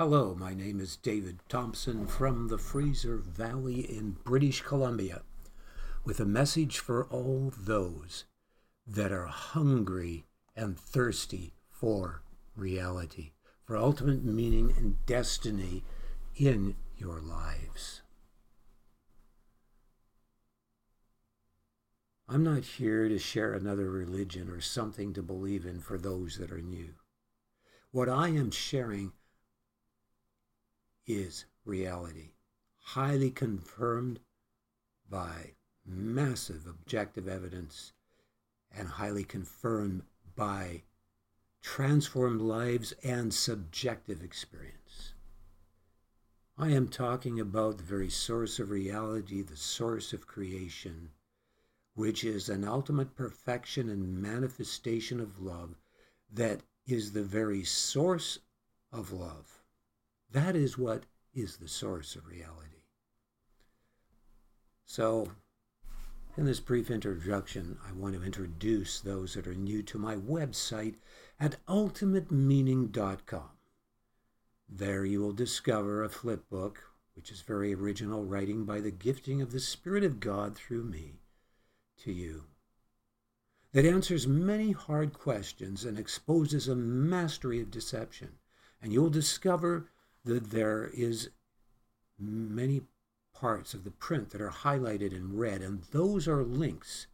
Hello, my name is David Thompson from the Fraser Valley in British Columbia with a message for all those that are hungry and thirsty for reality, for ultimate meaning and destiny in your lives. I'm not here to share another religion or something to believe in for those that are new. What I am sharing is reality, highly confirmed by massive objective evidence and highly confirmed by transformed lives and subjective experience. I am talking about the very source of reality, the source of creation, which is an ultimate perfection and manifestation of love that is the very source of love. That is what is the source of reality. So, in this brief introduction, I want to introduce those that are new to my website at ultimatemeaning.com. There you will discover a flip book, which is very original writing by the gifting of the Spirit of God through me to you that answers many hard questions and exposes a mastery of deception. And you'll discover that there is many parts of the print that are highlighted in red, and those are links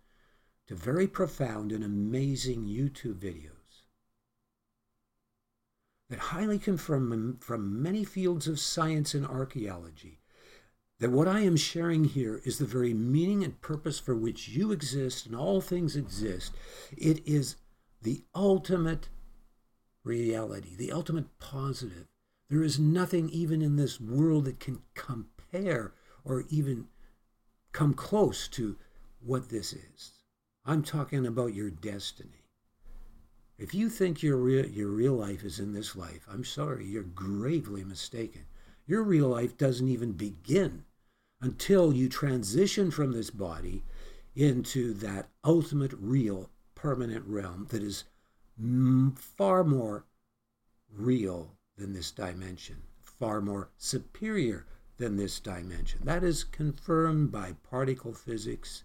to very profound and amazing YouTube videos that highly confirm from many fields of science and archaeology that what I am sharing here is the very meaning and purpose for which you exist and all things exist. It is the ultimate reality, the ultimate positive. There is nothing even in this world that can compare or even come close to what this is. I'm talking about your destiny. If you think your real, your real life is in this life, I'm sorry, you're gravely mistaken. Your real life doesn't even begin until you transition from this body into that ultimate, real, permanent realm that is far more real than this dimension, far more superior than this dimension. That is confirmed by particle physics.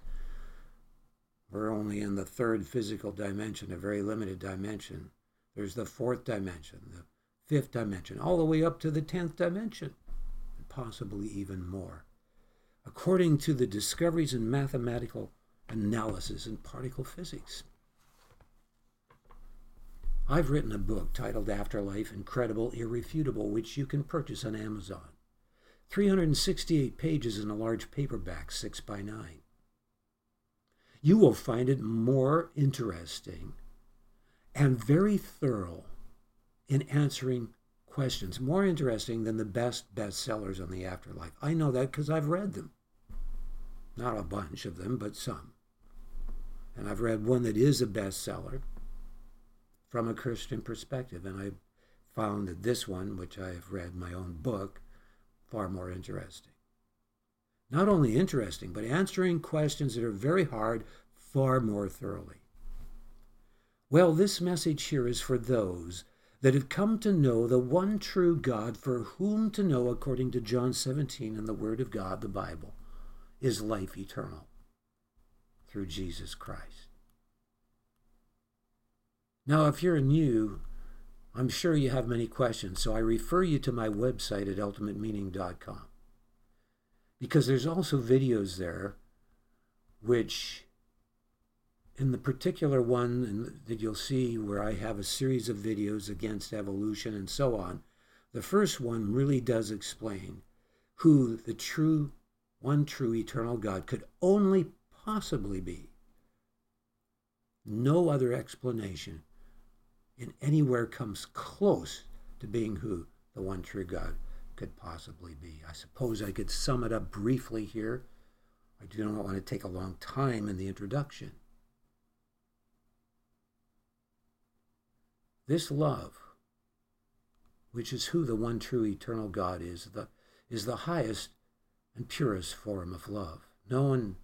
We're only in the third physical dimension, a very limited dimension. There's the fourth dimension, the fifth dimension, all the way up to the tenth dimension, and possibly even more. According to the discoveries in mathematical analysis in particle physics. I've written a book titled Afterlife Incredible, Irrefutable, which you can purchase on Amazon. 368 pages in a large paperback, 6 by 9. You will find it more interesting and very thorough in answering questions, more interesting than the best bestsellers on the afterlife. I know that because I've read them. Not a bunch of them, but some. And I've read one that is a bestseller from a Christian perspective, and I found that this one, which I have read my own book, far more interesting. Not only interesting, but answering questions that are very hard far more thoroughly. Well, this message here is for those that have come to know the one true God, for whom to know, according to John 17 and the Word of God, the Bible, is life eternal through Jesus Christ. Now, if you're new, I'm sure you have many questions, so I refer you to my website at ultimatemeaning.com because there's also videos there which in the particular one that you'll see where I have a series of videos against evolution and so on, the first one really does explain who the true, one true eternal God could only possibly be. No other explanation in anywhere comes close to being who the one true God could possibly be. I suppose I could sum it up briefly here. I do not want to take a long time in the introduction. This love, which is who the one true eternal God is, the, is the highest and purest form of love. Known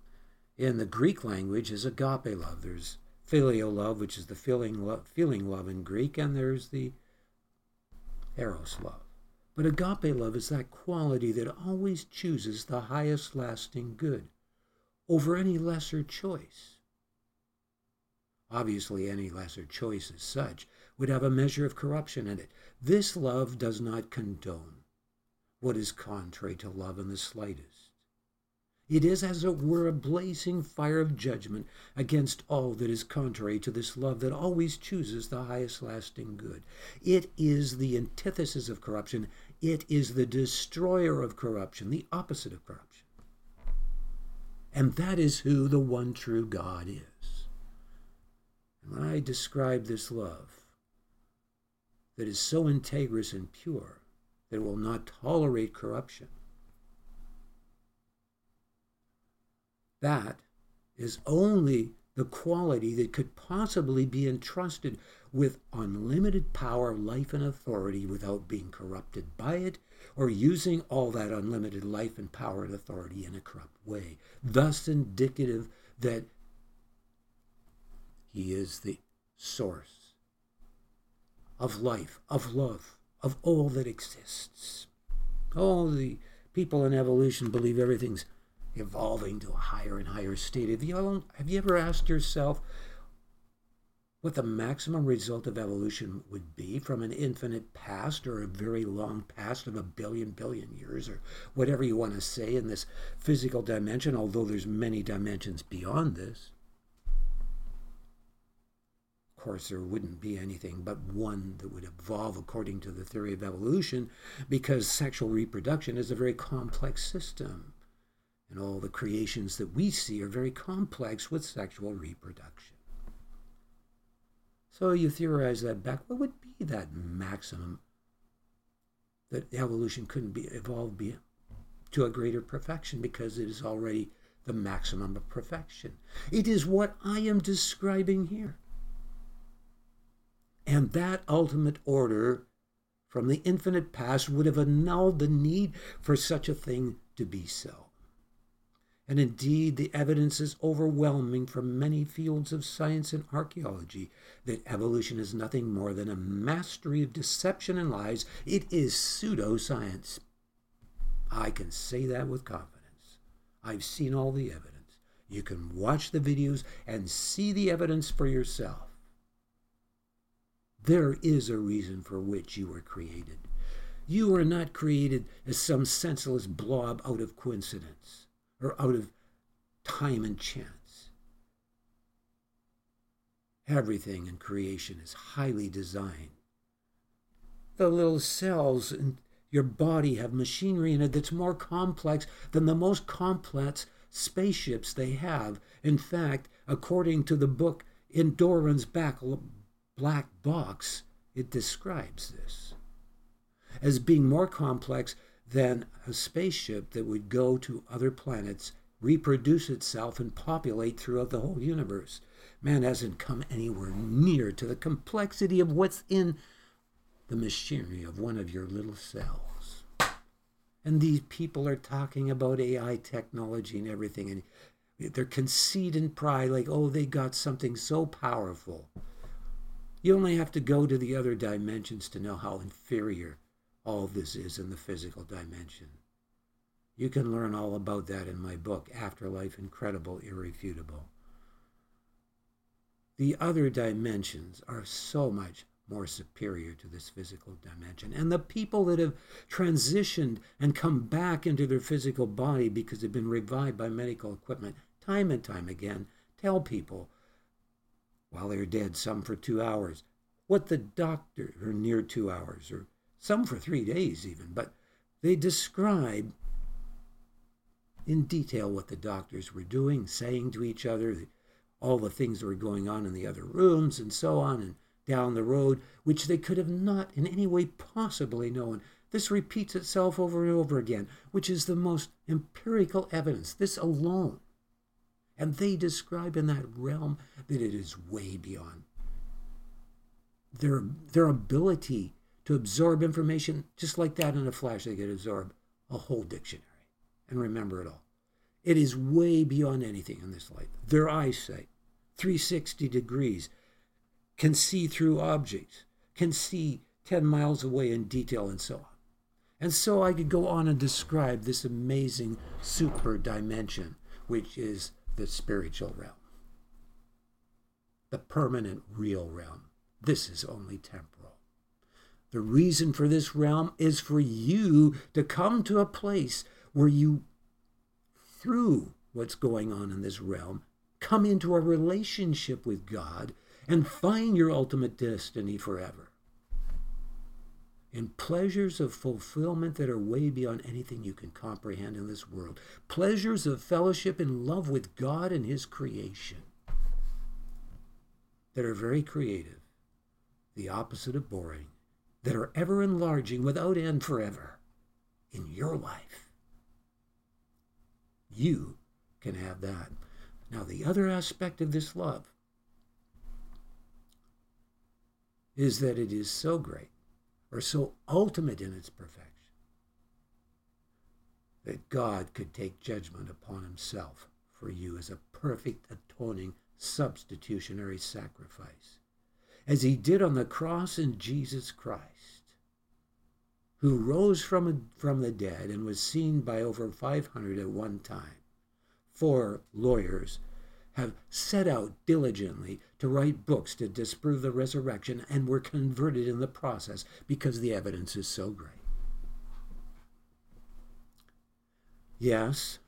in the Greek language as agape love. There's filial love, which is the feeling, lo- feeling love in Greek, and there's the eros love, But agape love is that quality that always chooses the highest lasting good over any lesser choice. Obviously, any lesser choice as such would have a measure of corruption in it. This love does not condone what is contrary to love in the slightest. It is, as it were, a blazing fire of judgment against all that is contrary to this love that always chooses the highest lasting good. It is the antithesis of corruption. It is the destroyer of corruption, the opposite of corruption. And that is who the one true God is. And when I describe this love that is so integrous and pure that it will not tolerate corruption, That is only the quality that could possibly be entrusted with unlimited power, life, and authority without being corrupted by it or using all that unlimited life and power and authority in a corrupt way. Thus, indicative that He is the source of life, of love, of all that exists. All the people in evolution believe everything's evolving to a higher and higher state. Have you, have you ever asked yourself what the maximum result of evolution would be from an infinite past or a very long past of a billion billion years or whatever you want to say in this physical dimension although there's many dimensions beyond this of course there wouldn't be anything but one that would evolve according to the theory of evolution because sexual reproduction is a very complex system and all the creations that we see are very complex with sexual reproduction. So you theorize that back. What would be that maximum that evolution couldn't be evolved be, to a greater perfection because it is already the maximum of perfection? It is what I am describing here. And that ultimate order from the infinite past would have annulled the need for such a thing to be so. And indeed, the evidence is overwhelming from many fields of science and archaeology that evolution is nothing more than a mastery of deception and lies. It is pseudoscience. I can say that with confidence. I've seen all the evidence. You can watch the videos and see the evidence for yourself. There is a reason for which you were created. You were not created as some senseless blob out of coincidence or out of time and chance. Everything in creation is highly designed. The little cells in your body have machinery in it that's more complex than the most complex spaceships they have. In fact, according to the book in Darwin's back, Black Box, it describes this as being more complex than a spaceship that would go to other planets, reproduce itself, and populate throughout the whole universe. Man hasn't come anywhere near to the complexity of what's in the machinery of one of your little cells. And these people are talking about AI technology and everything, and their conceit and pride, like, oh, they got something so powerful. You only have to go to the other dimensions to know how inferior all this is in the physical dimension. You can learn all about that in my book, Afterlife Incredible, Irrefutable. The other dimensions are so much more superior to this physical dimension. And the people that have transitioned and come back into their physical body because they've been revived by medical equipment, time and time again, tell people while they're dead, some for two hours, what the doctor, or near two hours, or some for three days even, but they describe in detail what the doctors were doing, saying to each other, all the things that were going on in the other rooms, and so on, and down the road, which they could have not in any way possibly known. This repeats itself over and over again, which is the most empirical evidence, this alone. And they describe in that realm that it is way beyond their, their ability to absorb information just like that in a flash. They could absorb a whole dictionary and remember it all. It is way beyond anything in this life. Their eyesight, 360 degrees, can see through objects, can see 10 miles away in detail, and so on. And so I could go on and describe this amazing super dimension, which is the spiritual realm, the permanent real realm. This is only temporal. The reason for this realm is for you to come to a place where you, through what's going on in this realm, come into a relationship with God and find your ultimate destiny forever. In pleasures of fulfillment that are way beyond anything you can comprehend in this world. Pleasures of fellowship and love with God and His creation that are very creative, the opposite of boring, that are ever enlarging without end forever in your life. You can have that. Now, the other aspect of this love is that it is so great or so ultimate in its perfection that God could take judgment upon himself for you as a perfect atoning substitutionary sacrifice, as he did on the cross in Jesus Christ, who rose from, from the dead and was seen by over 500 at one time. Four lawyers have set out diligently to write books to disprove the resurrection and were converted in the process because the evidence is so great. Yes,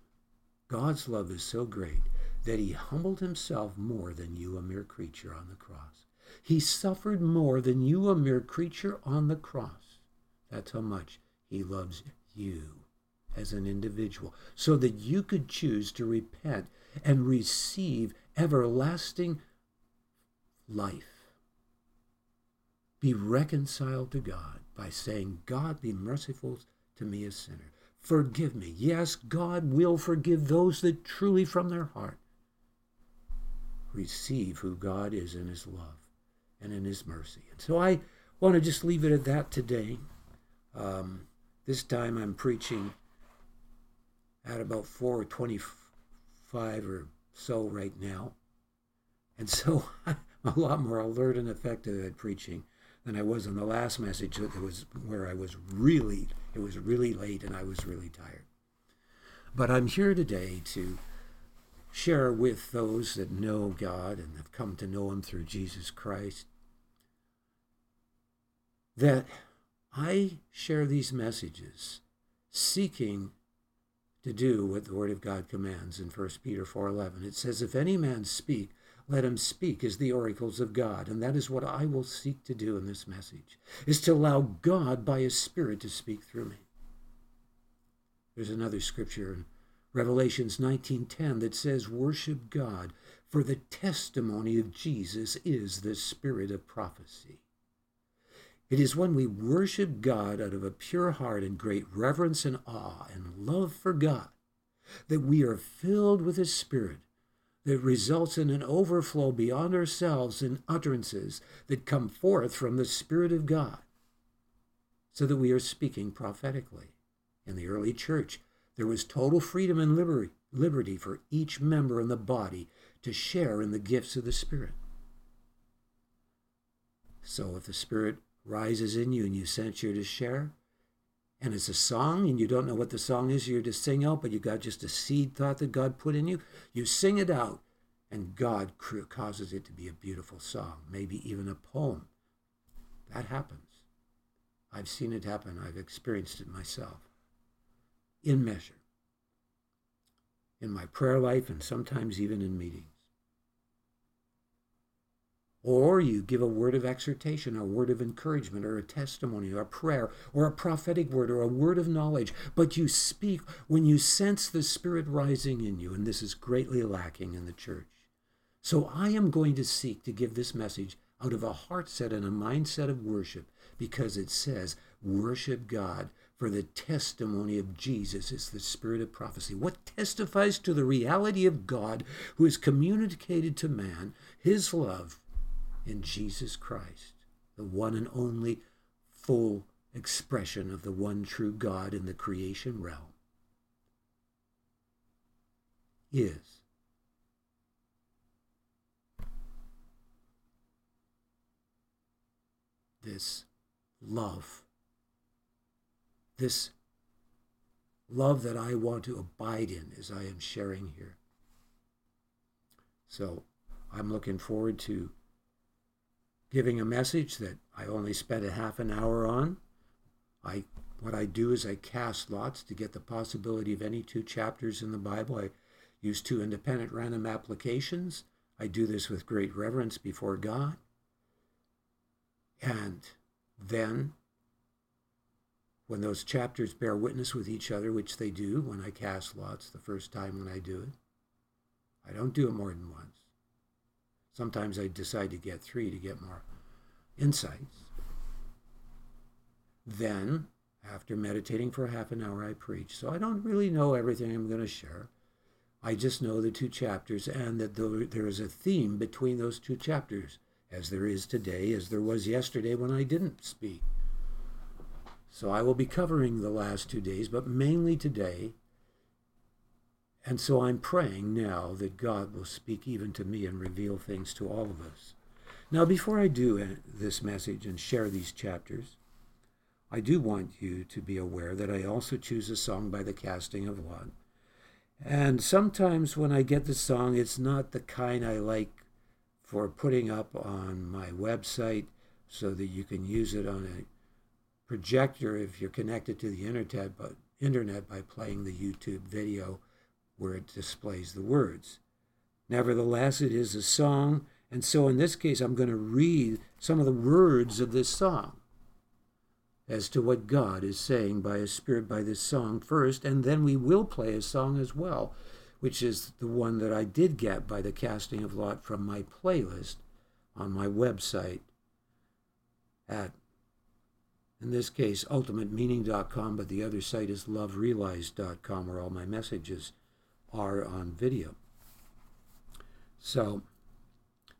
God's love is so great that he humbled himself more than you, a mere creature, on the cross. He suffered more than you, a mere creature, on the cross. That's how much he loves you as an individual, so that you could choose to repent and receive everlasting life. Be reconciled to God by saying, God, be merciful to me, a sinner. Forgive me. Yes, God will forgive those that truly from their heart receive who God is in his love and in his mercy. And so I want to just leave it at that today. Um, this time I'm preaching at about 425 or so right now. And so I'm a lot more alert and effective at preaching than I was in the last message that was where I was really, it was really late and I was really tired. But I'm here today to share with those that know God and have come to know Him through Jesus Christ that I share these messages seeking to do what the Word of God commands in 1 Peter 4.11. It says, If any man speak, let him speak as the oracles of God. And that is what I will seek to do in this message, is to allow God by His Spirit to speak through me. There's another scripture in Revelations 19:10 that says worship God for the testimony of Jesus is the spirit of prophecy. It is when we worship God out of a pure heart and great reverence and awe and love for God that we are filled with His Spirit that results in an overflow beyond ourselves in utterances that come forth from the Spirit of God, so that we are speaking prophetically. In the early church, there was total freedom and liberty, liberty for each member in the body to share in the gifts of the Spirit. So if the Spirit rises in you and you sense you're to share, and it's a song and you don't know what the song is you're to sing out, but you got just a seed thought that God put in you, you sing it out, and God causes it to be a beautiful song, maybe even a poem. That happens. I've seen it happen. I've experienced it myself in measure in my prayer life and sometimes even in meetings. Or you give a word of exhortation, a word of encouragement, or a testimony, or a prayer, or a prophetic word, or a word of knowledge, but you speak when you sense the Spirit rising in you, and this is greatly lacking in the church. So I am going to seek to give this message out of a heart set and a mindset of worship because it says, worship God for the testimony of Jesus is the spirit of prophecy. What testifies to the reality of God who has communicated to man his love in Jesus Christ, the one and only full expression of the one true God in the creation realm, is this love this love that I want to abide in as I am sharing here. So I'm looking forward to giving a message that I only spent a half an hour on. I what I do is I cast lots to get the possibility of any two chapters in the Bible. I use two independent random applications. I do this with great reverence before God. And then, when those chapters bear witness with each other, which they do when I cast lots the first time when I do it, I don't do it more than once. Sometimes I decide to get three to get more insights. Then, after meditating for half an hour, I preach. So I don't really know everything I'm going to share. I just know the two chapters and that there is a theme between those two chapters, as there is today, as there was yesterday when I didn't speak. So I will be covering the last two days, but mainly today. And so I'm praying now that God will speak even to me and reveal things to all of us. Now, before I do uh, this message and share these chapters, I do want you to be aware that I also choose a song by the casting of lot. And sometimes when I get the song, it's not the kind I like for putting up on my website so that you can use it on a projector if you're connected to the internet, but internet by playing the YouTube video where it displays the words. Nevertheless, it is a song, and so in this case, I'm going to read some of the words of this song as to what God is saying by His Spirit by this song first, and then we will play a song as well, which is the one that I did get by the casting of lot from my playlist on my website at, in this case, ultimatemeaning.com, but the other site is loverealized.com, where all my messages are on video. So,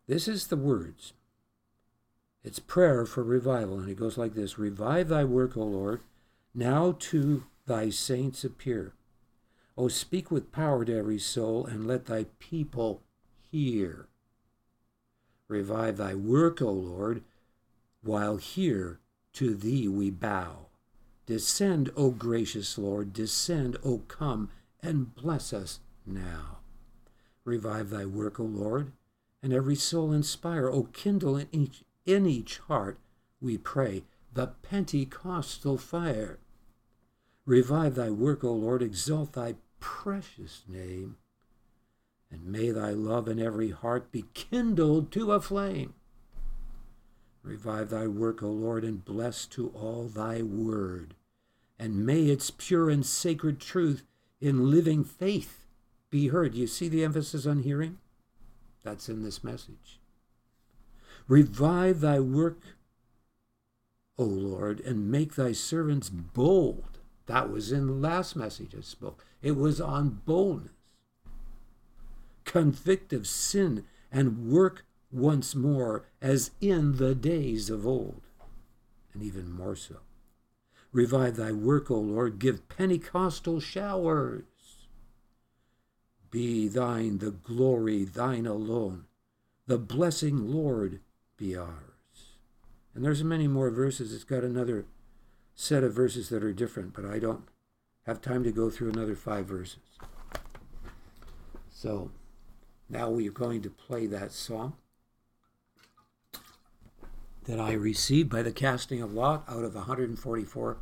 this is the words. It's prayer for revival, and it goes like this Revive thy work, O Lord, now to thy saints appear. O speak with power to every soul, and let thy people hear. Revive thy work, O Lord, while here to thee we bow. Descend, O gracious Lord, descend, O come, and bless us now. Revive thy work, O Lord, and every soul inspire. O kindle in each in each heart, we pray, the Pentecostal fire. Revive thy work, O Lord, exalt thy precious name, and may thy love in every heart be kindled to a flame. Revive thy work, O Lord, and bless to all thy word, and may its pure and sacred truth in living faith be heard. You see the emphasis on hearing? That's in this message. Revive thy work, O Lord, and make thy servants bold. That was in the last message I spoke. It was on boldness. Convict of sin and work once more as in the days of old, and even more so. Revive thy work, O Lord. Give Pentecostal showers. Be thine the glory, thine alone. The blessing, Lord, be ours. And there's many more verses. It's got another set of verses that are different, but I don't have time to go through another five verses. So now we are going to play that song that I received by the casting of lot out of 144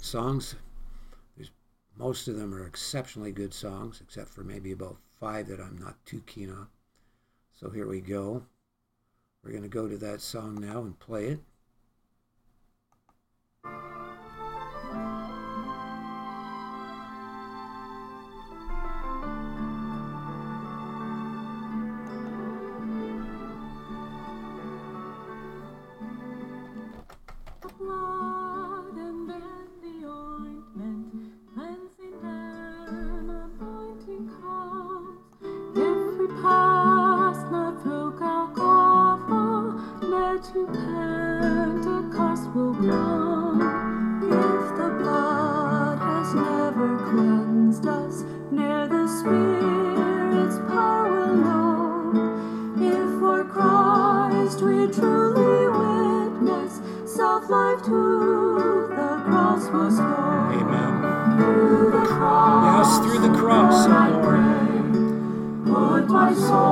songs. There's, most of them are exceptionally good songs, except for maybe about five that I'm not too keen on. So here we go. We're going to go to that song now and play it. My soul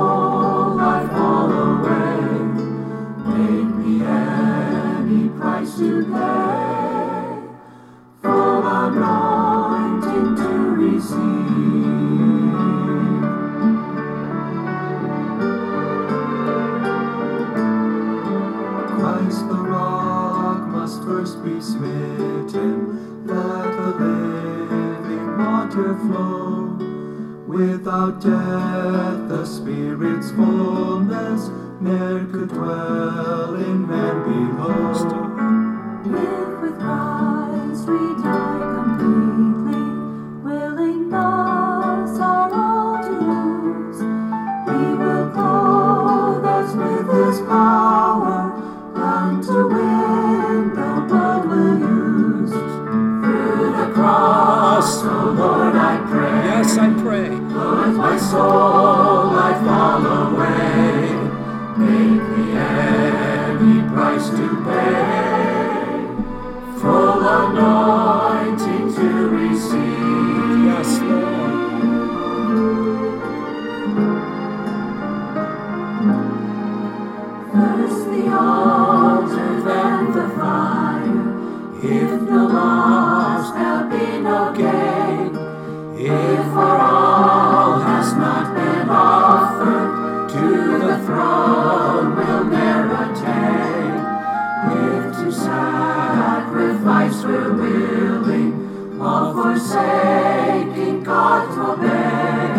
all forsaking God's obey,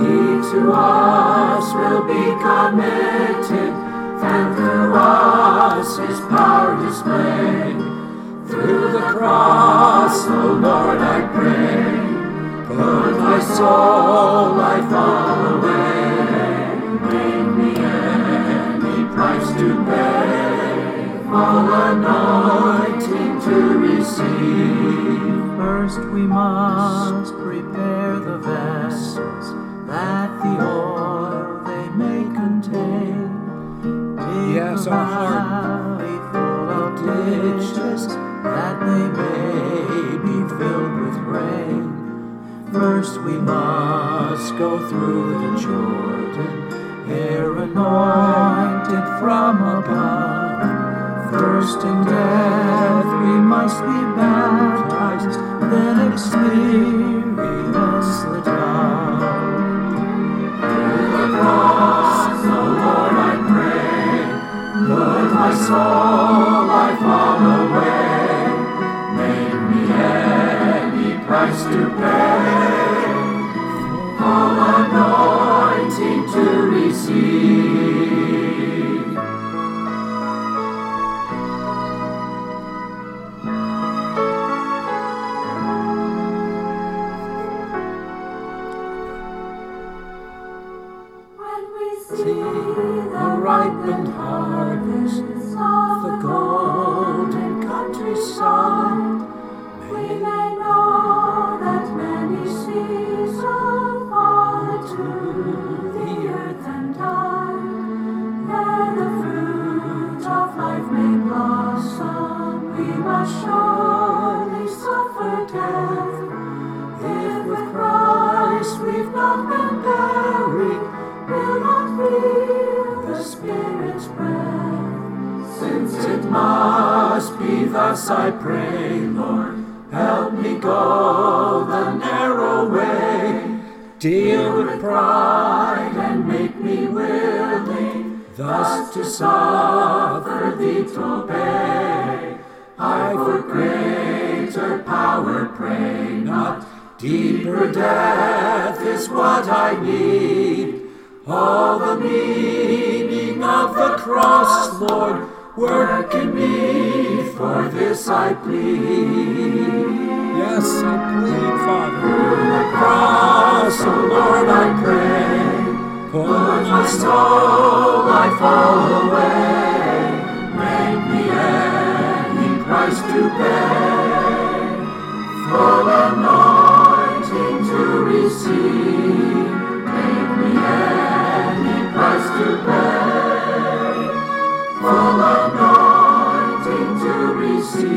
He to us will be committed, and through us His power displayed. Through the cross, O Lord, I pray. Put my soul life all away. Make me any price to pay. Full anointing to receive. First we must prepare the vessels that the oil they may contain. Dig Yes, our heart. full of ditches that they may be filled with rain. First we must go through the Jordan, ere anointed from above. First in death we must be baptized, then experience the dove. Through the cross, O Lord, I pray. Put my soul life all away. Make me any price to pay. Full anointing to receive. Be thus, I pray, Lord, help me go the narrow way. Deal with pride and make me willing, thus to suffer thee to obey. I for greater power pray, not deeper death is what I need. All the meaning of the cross, Lord, work in me, for this I plead. Yes, I plead, Father. Through The cross, O Lord, I pray. Put my soul life all away. Make me any price to pay. Full anointing to receive. Make me any price to pay. Full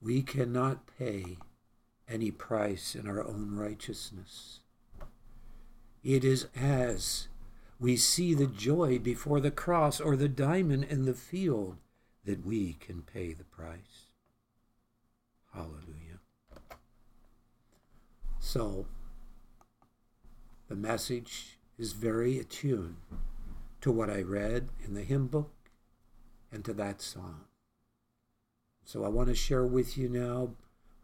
we cannot pay any price in our own righteousness. It is as we see the joy before the cross or the diamond in the field that we can pay the price. Hallelujah. So, the message is very attuned to what I read in the hymn book and to that song. So I want to share with you now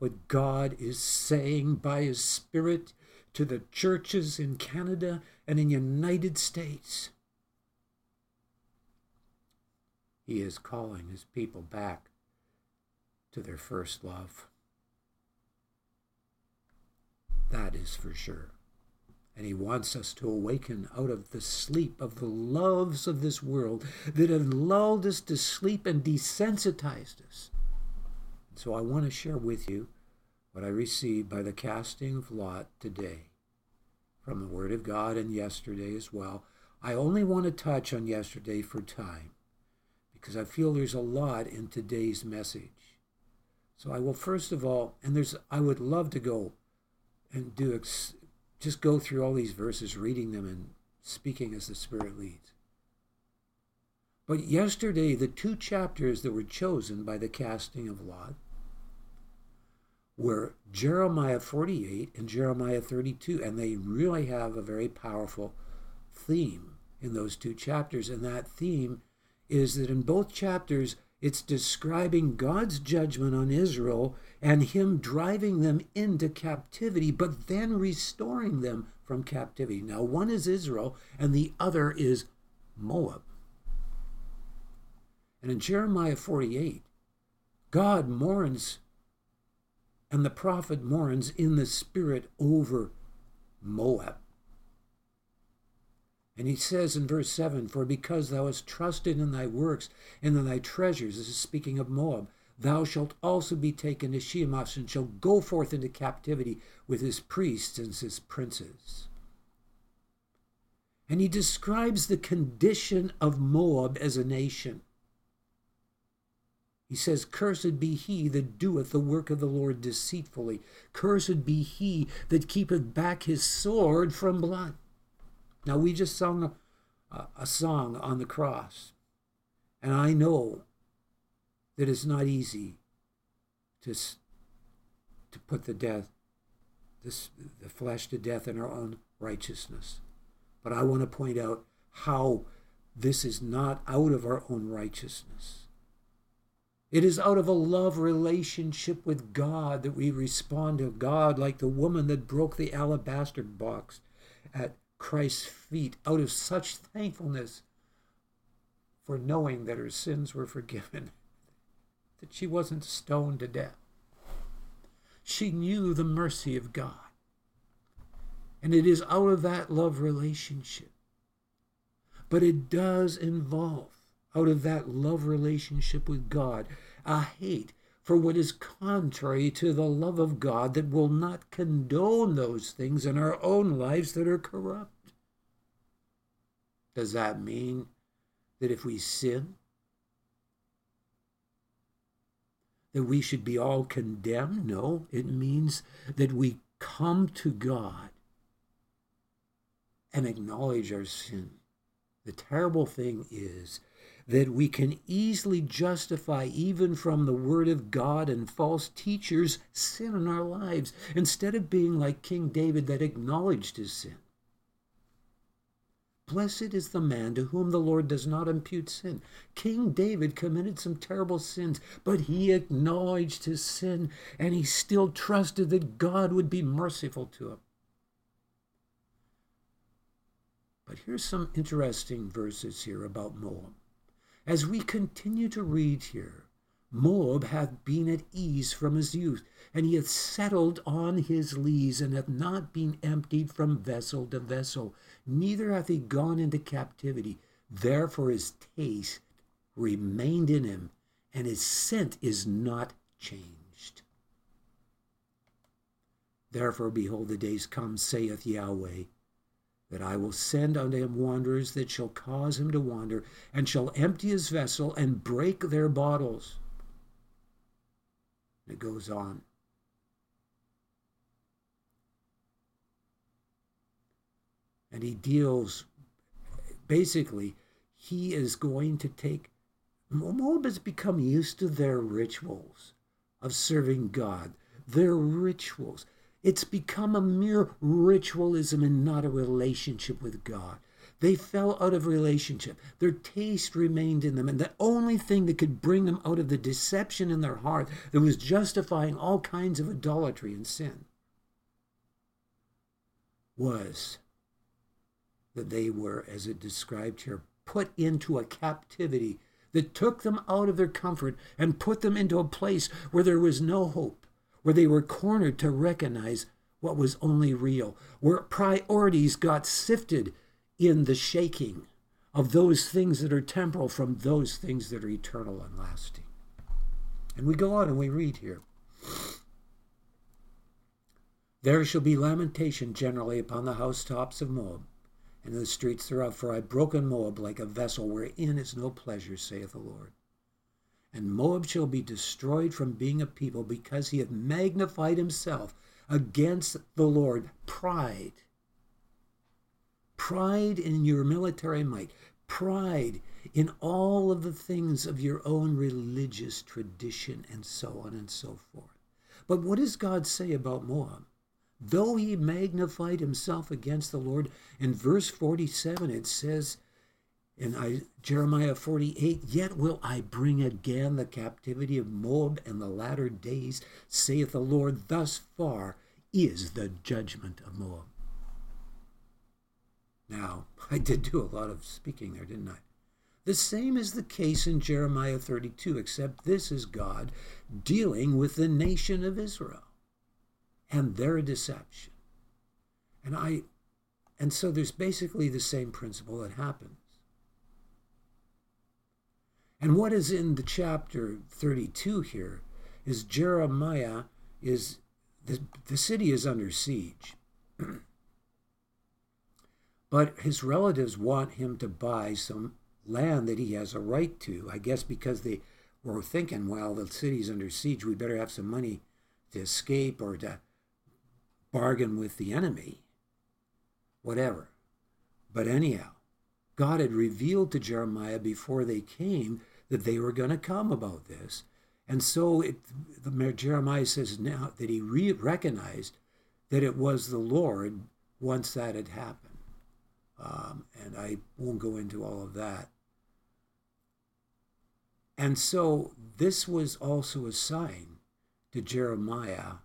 what God is saying by His Spirit to the churches in Canada and in United States. He is calling His people back to their first love. That is for sure. And he wants us to awaken out of the sleep of the loves of this world that have lulled us to sleep and desensitized us. So I want to share with you what I received by the casting of lot today from the Word of God and yesterday as well. I only want to touch on yesterday for time because I feel there's a lot in today's message. So I will first of all, and there's, I would love to go and do ex- just go through all these verses, reading them and speaking as the Spirit leads. But yesterday, the two chapters that were chosen by the casting of Lot were Jeremiah 48 and Jeremiah 32, and they really have a very powerful theme in those two chapters. And that theme is that in both chapters, it's describing God's judgment on Israel and Him driving them into captivity, but then restoring them from captivity. Now, one is Israel, and the other is Moab. And in Jeremiah 48, God mourns and the prophet mourns in the spirit over Moab. And he says in verse 7 For because thou hast trusted in thy works and in thy treasures, this is speaking of Moab, thou shalt also be taken to Chemosh and shall go forth into captivity with his priests and his princes. And he describes the condition of Moab as a nation. He says, Cursed be he that doeth the work of the Lord deceitfully. Cursed be he that keepeth back his sword from blood. Now, we just sung a, a song on the cross, and I know that it's not easy to, to put the death, this, the flesh to death in our own righteousness. But I want to point out how this is not out of our own righteousness it is out of a love relationship with God that we respond to God like the woman that broke the alabaster box at Christ's feet out of such thankfulness for knowing that her sins were forgiven, that she wasn't stoned to death. She knew the mercy of God. And it is out of that love relationship. But it does involve out of that love relationship with God, a hate for what is contrary to the love of God that will not condone those things in our own lives that are corrupt. Does that mean that if we sin, that we should be all condemned? No, it means that we come to God and acknowledge our sin. The terrible thing is that we can easily justify, even from the Word of God and false teachers, sin in our lives, instead of being like King David that acknowledged his sin. Blessed is the man to whom the Lord does not impute sin. King David committed some terrible sins, but he acknowledged his sin and he still trusted that God would be merciful to him. But here's some interesting verses here about Moab. As we continue to read here, Moab hath been at ease from his youth, and he hath settled on his lees, and hath not been emptied from vessel to vessel, neither hath he gone into captivity. Therefore his taste remained in him, and his scent is not changed. Therefore, behold, the days come, saith Yahweh, that I will send unto him wanderers that shall cause him to wander, and shall empty his vessel and break their bottles. It goes on. And he deals, basically, he is going to take, Moab has become used to their rituals of serving God, their rituals. It's become a mere ritualism and not a relationship with God. They fell out of relationship. Their taste remained in them. And the only thing that could bring them out of the deception in their heart that was justifying all kinds of idolatry and sin was that they were, as it described here, put into a captivity that took them out of their comfort and put them into a place where there was no hope, where they were cornered to recognize what was only real, where priorities got sifted in the shaking of those things that are temporal from those things that are eternal and lasting. And we go on and we read here. There shall be lamentation generally upon the housetops of Moab and in the streets thereof, for I have broken Moab like a vessel wherein is no pleasure, saith the Lord. And Moab shall be destroyed from being a people because he hath magnified himself against the Lord. Pride. Pride in your military might. Pride in all of the things of your own religious tradition and so on and so forth. But what does God say about Moab? though he magnified himself against the Lord. In verse 47, it says in I, Jeremiah 48, Yet will I bring again the captivity of Moab in the latter days, saith the Lord. Thus far is the judgment of Moab. Now, I did do a lot of speaking there, didn't I? The same is the case in Jeremiah 32, except this is God dealing with the nation of Israel and their deception. And I and so there's basically the same principle that happens. And what is in the chapter 32 here is Jeremiah is the, the city is under siege. but his relatives want him to buy some land that he has a right to, I guess because they were thinking, well, the city's under siege, we better have some money to escape or to bargain with the enemy, whatever. But anyhow, God had revealed to Jeremiah before they came that they were going to come about this. And so it, the, Jeremiah says now that he re- recognized that it was the Lord once that had happened. Um, and I won't go into all of that. And so this was also a sign to Jeremiah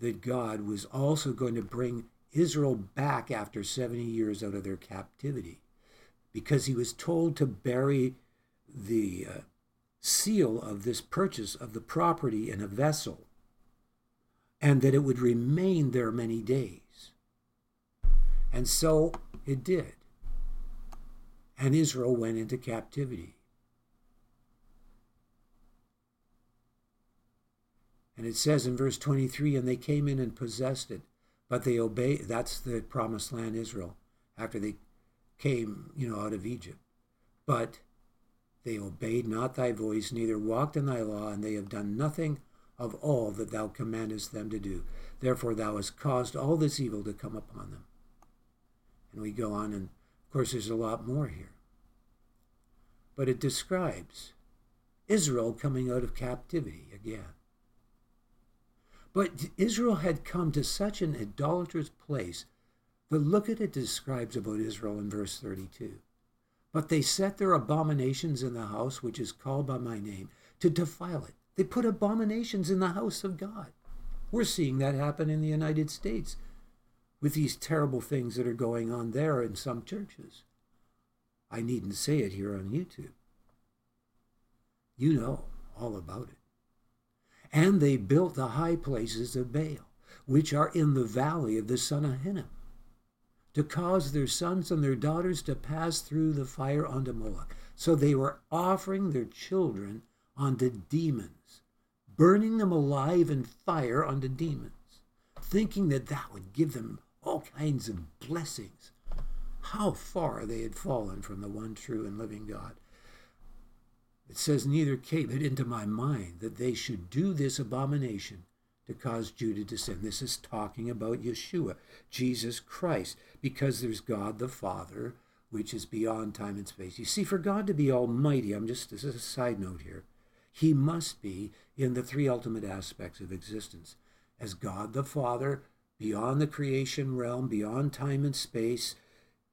that God was also going to bring Israel back after 70 years out of their captivity because he was told to bury the uh, seal of this purchase of the property in a vessel and that it would remain there many days. And so it did. And Israel went into captivity. And it says in verse 23 and they came in and possessed it, but they obeyed. That's the promised land, Israel, after they came, you know, out of Egypt. But they obeyed not thy voice, neither walked in thy law, and they have done nothing of all that thou commandest them to do. Therefore, thou hast caused all this evil to come upon them. And we go on, and of course, there's a lot more here. But it describes Israel coming out of captivity again. But Israel had come to such an idolatrous place that look at it describes about Israel in verse 32. But they set their abominations in the house which is called by my name to defile it. They put abominations in the house of God. We're seeing that happen in the United States with these terrible things that are going on there in some churches. I needn't say it here on YouTube. You know all about it. And they built the high places of Baal, which are in the valley of the son of Hinnom, to cause their sons and their daughters to pass through the fire unto Moloch. So they were offering their children unto demons, burning them alive in fire unto demons, thinking that that would give them all kinds of blessings. how far they had fallen from the one true and living God. It says, Neither came it into my mind that they should do this abomination to cause Judah to sin. This is talking about Yeshua, Jesus Christ, because there's God the Father, which is beyond time and space. You see, for God to be almighty, I'm just, this is a side note here, he must be in the three ultimate aspects of existence as God the Father, beyond the creation realm, beyond time and space,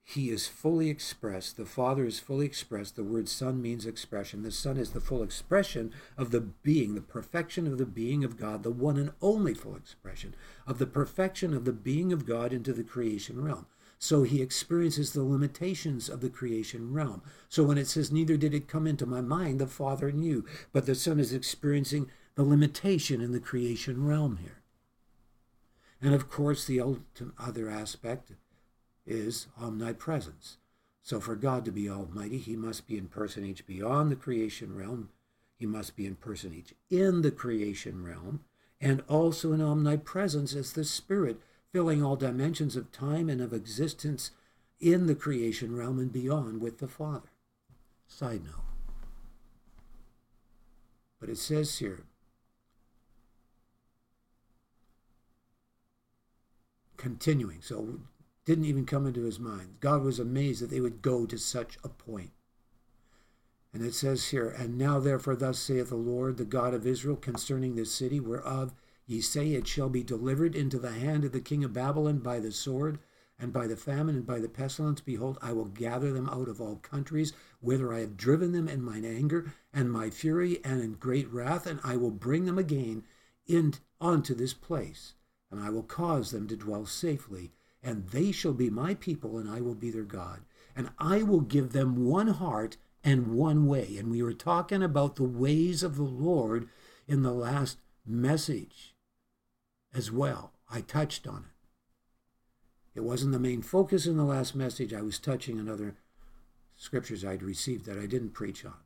he is fully expressed. The Father is fully expressed. The word Son means expression. The Son is the full expression of the being, the perfection of the being of God, the one and only full expression of the perfection of the being of God into the creation realm. So he experiences the limitations of the creation realm. So when it says, Neither did it come into my mind, the Father knew, but the Son is experiencing the limitation in the creation realm here. And of course, the other aspect is omnipresence. So for God to be almighty, he must be in personage beyond the creation realm. He must be in personage in the creation realm, and also in omnipresence as the Spirit, filling all dimensions of time and of existence in the creation realm and beyond with the Father. Side note. But it says here, continuing. So didn't even come into his mind. God was amazed that they would go to such a point. And it says here, And now therefore, thus saith the Lord, the God of Israel, concerning this city, whereof ye say it shall be delivered into the hand of the king of Babylon by the sword, and by the famine, and by the pestilence. Behold, I will gather them out of all countries, whither I have driven them in mine anger and my fury and in great wrath, and I will bring them again in unto this place, and I will cause them to dwell safely and they shall be my people, and I will be their God. And I will give them one heart and one way. And we were talking about the ways of the Lord in the last message as well. I touched on it. It wasn't the main focus in the last message. I was touching on other scriptures I'd received that I didn't preach on.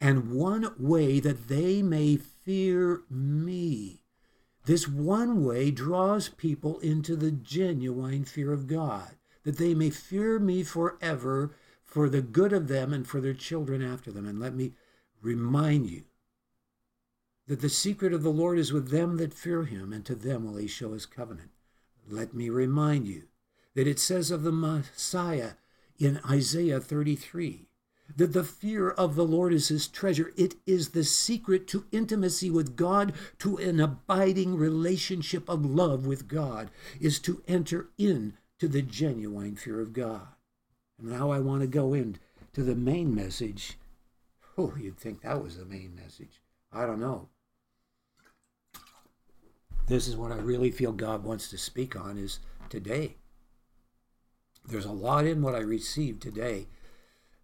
And one way that they may fear me this one way draws people into the genuine fear of God, that they may fear me forever for the good of them and for their children after them. And let me remind you that the secret of the Lord is with them that fear him, and to them will he show his covenant. Let me remind you that it says of the Messiah in Isaiah 33 that the fear of the Lord is his treasure. It is the secret to intimacy with God, to an abiding relationship of love with God, is to enter in to the genuine fear of God. And now I want to go into the main message. Oh, you'd think that was the main message. I don't know. This is what I really feel God wants to speak on is today. There's a lot in what I received today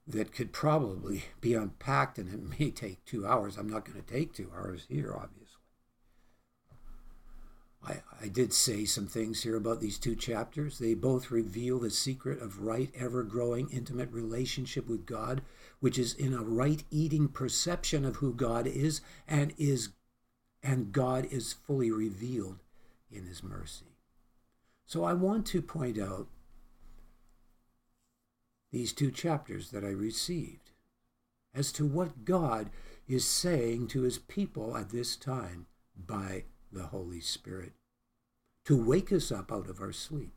that could probably be unpacked, and it may take two hours. I'm not going to take two hours here, obviously. I, I did say some things here about these two chapters. They both reveal the secret of right, ever growing, intimate relationship with God, which is in a right eating perception of who God is and is and God is fully revealed in his mercy. So I want to point out these two chapters that I received as to what God is saying to his people at this time by the Holy Spirit to wake us up out of our sleep.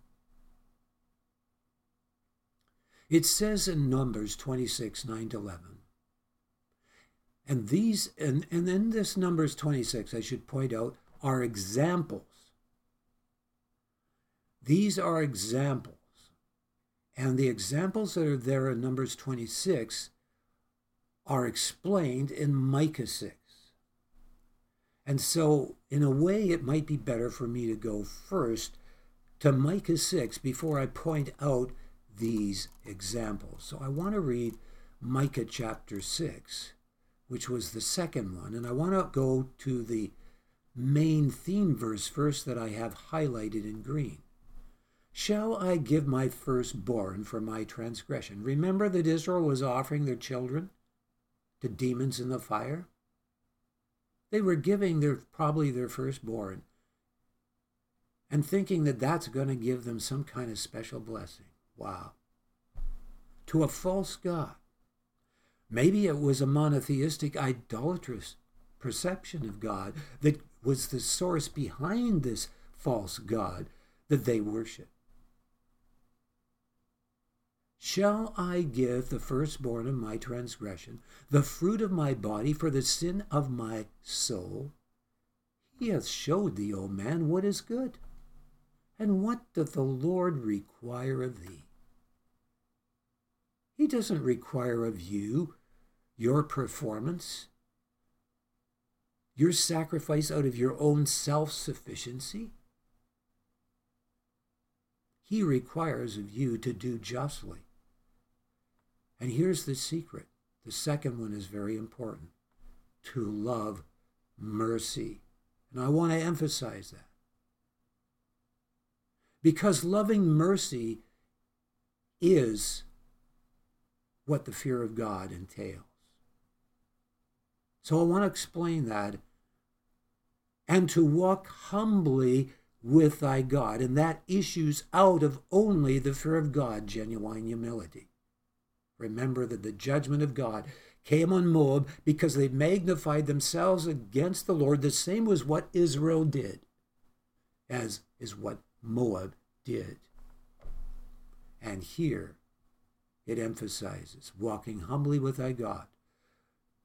It says in Numbers 26, 9 to 11. And these, and, and in this Numbers 26, I should point out, are examples. These are examples and the examples that are there in Numbers 26 are explained in Micah 6. And so, in a way, it might be better for me to go first to Micah 6 before I point out these examples. So I want to read Micah chapter 6, which was the second one. And I want to go to the main theme verse first that I have highlighted in green. Shall I give my firstborn for my transgression? Remember that Israel was offering their children to demons in the fire? They were giving their probably their firstborn and thinking that that's going to give them some kind of special blessing. Wow. to a false God. Maybe it was a monotheistic, idolatrous perception of God that was the source behind this false God that they worship. Shall I give the firstborn of my transgression, the fruit of my body, for the sin of my soul? He hath showed thee, O man, what is good. And what doth the Lord require of thee? He doesn't require of you your performance, your sacrifice out of your own self sufficiency. He requires of you to do justly. And here's the secret the second one is very important to love mercy. And I want to emphasize that. Because loving mercy is what the fear of God entails. So I want to explain that and to walk humbly with thy God. And that issues out of only the fear of God, genuine humility. Remember that the judgment of God came on Moab because they magnified themselves against the Lord. The same was what Israel did, as is what Moab did. And here it emphasizes walking humbly with thy God.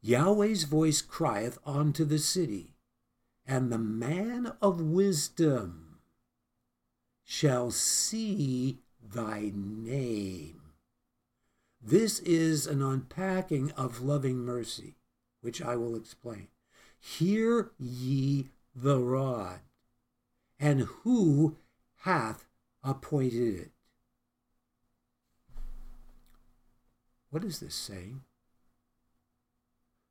Yahweh's voice crieth unto the city, and the man of wisdom shall see thy name. This is an unpacking of loving mercy, which I will explain. Hear ye the rod, and who hath appointed it? What is this saying?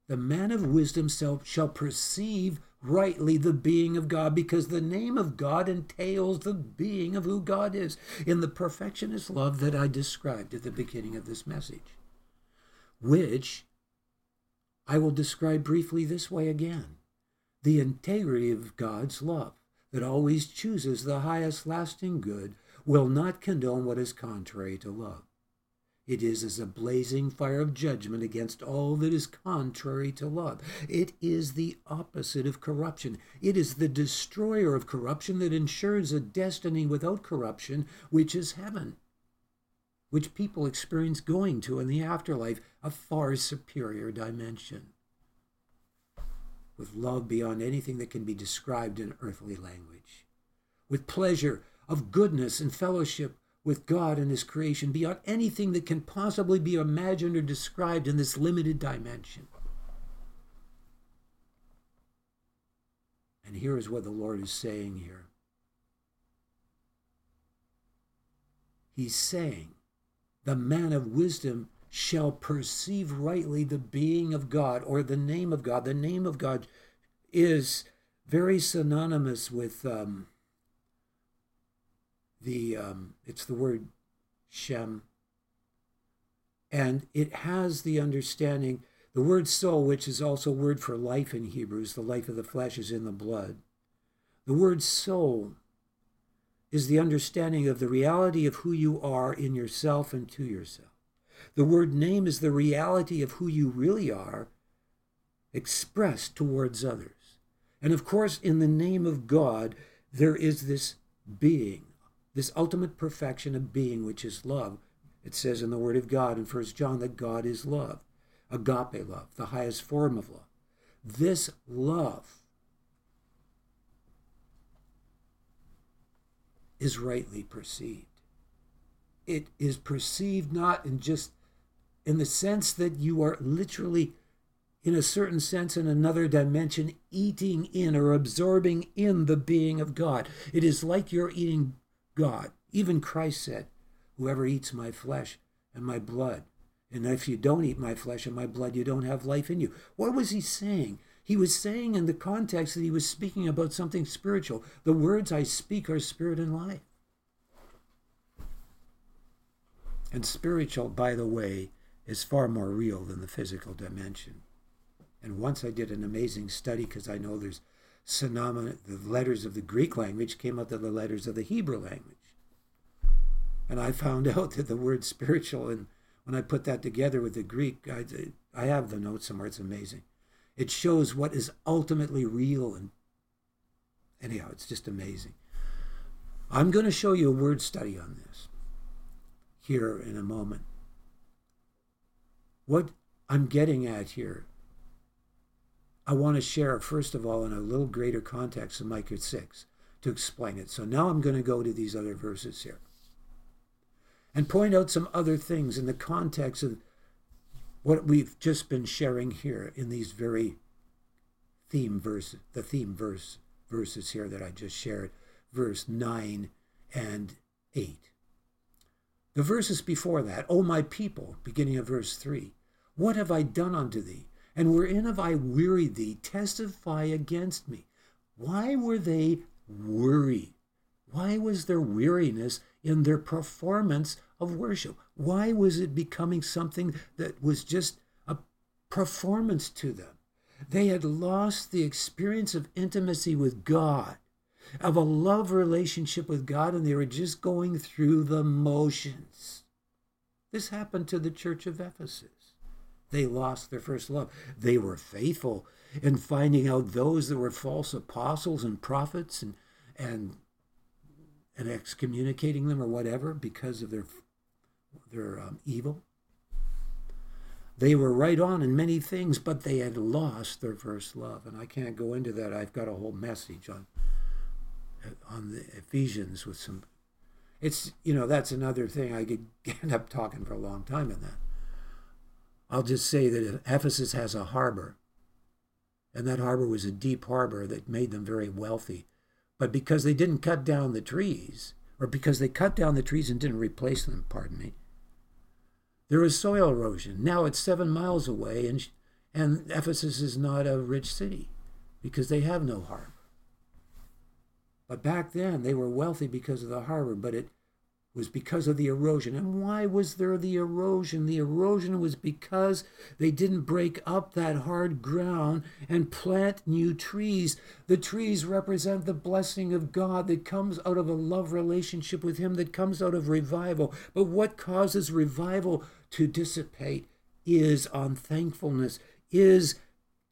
The man of wisdom self shall perceive rightly the being of God, because the name of God entails the being of who God is in the perfectionist love that I described at the beginning of this message, which I will describe briefly this way again the integrity of God's love that always chooses the highest lasting good will not condone what is contrary to love. It is as a blazing fire of judgment against all that is contrary to love. It is the opposite of corruption. It is the destroyer of corruption that ensures a destiny without corruption, which is heaven, which people experience going to in the afterlife, a far superior dimension, with love beyond anything that can be described in earthly language, with pleasure of goodness and fellowship with God and His creation beyond anything that can possibly be imagined or described in this limited dimension. And here is what the Lord is saying here. He's saying, The man of wisdom shall perceive rightly the being of God or the name of God. The name of God is very synonymous with um, the um, it's the word Shem, and it has the understanding. The word soul, which is also a word for life in Hebrews, the life of the flesh is in the blood. The word soul is the understanding of the reality of who you are in yourself and to yourself. The word name is the reality of who you really are expressed towards others. And of course, in the name of God, there is this being, this ultimate perfection of being, which is love. It says in the Word of God in First John that God is love, agape love, the highest form of love. This love is rightly perceived. It is perceived not in just in the sense that you are literally, in a certain sense, in another dimension, eating in or absorbing in the being of God. It is like you're eating God. Even Christ said, Whoever eats my flesh and my blood, and if you don't eat my flesh and my blood, you don't have life in you. What was he saying? He was saying in the context that he was speaking about something spiritual. The words I speak are spirit and life. And spiritual, by the way, is far more real than the physical dimension. And once I did an amazing study because I know there's the letters of the Greek language came out of the letters of the Hebrew language. And I found out that the word spiritual and when I put that together with the Greek, I, I have the notes somewhere. It's amazing. It shows what is ultimately real. And anyhow, it's just amazing. I'm going to show you a word study on this here in a moment. What I'm getting at here, I want to share, first of all, in a little greater context of Micah 6 to explain it. So now I'm going to go to these other verses here and point out some other things in the context of what we've just been sharing here in these very theme verses, the theme verse verses here that I just shared, verse 9 and 8. The verses before that, O my people, beginning of verse 3, what have I done unto thee? And wherein have I wearied thee? Testify against me. Why were they worried? Why was there weariness in their performance of worship? Why was it becoming something that was just a performance to them? They had lost the experience of intimacy with God, of a love relationship with God, and they were just going through the motions. This happened to the church of Ephesus. They lost their first love. They were faithful in finding out those that were false apostles and prophets and and and excommunicating them or whatever because of their their um, evil. They were right on in many things, but they had lost their first love. And I can't go into that. I've got a whole message on on the Ephesians with some. It's you know that's another thing I could end up talking for a long time in that. I'll just say that Ephesus has a harbor, and that harbor was a deep harbor that made them very wealthy. But because they didn't cut down the trees, or because they cut down the trees and didn't replace them, pardon me, there was soil erosion. Now it's seven miles away, and, and Ephesus is not a rich city because they have no harbor. But back then, they were wealthy because of the harbor, but it was because of the erosion. And why was there the erosion? The erosion was because they didn't break up that hard ground and plant new trees. The trees represent the blessing of God that comes out of a love relationship with Him, that comes out of revival. But what causes revival to dissipate is unthankfulness, is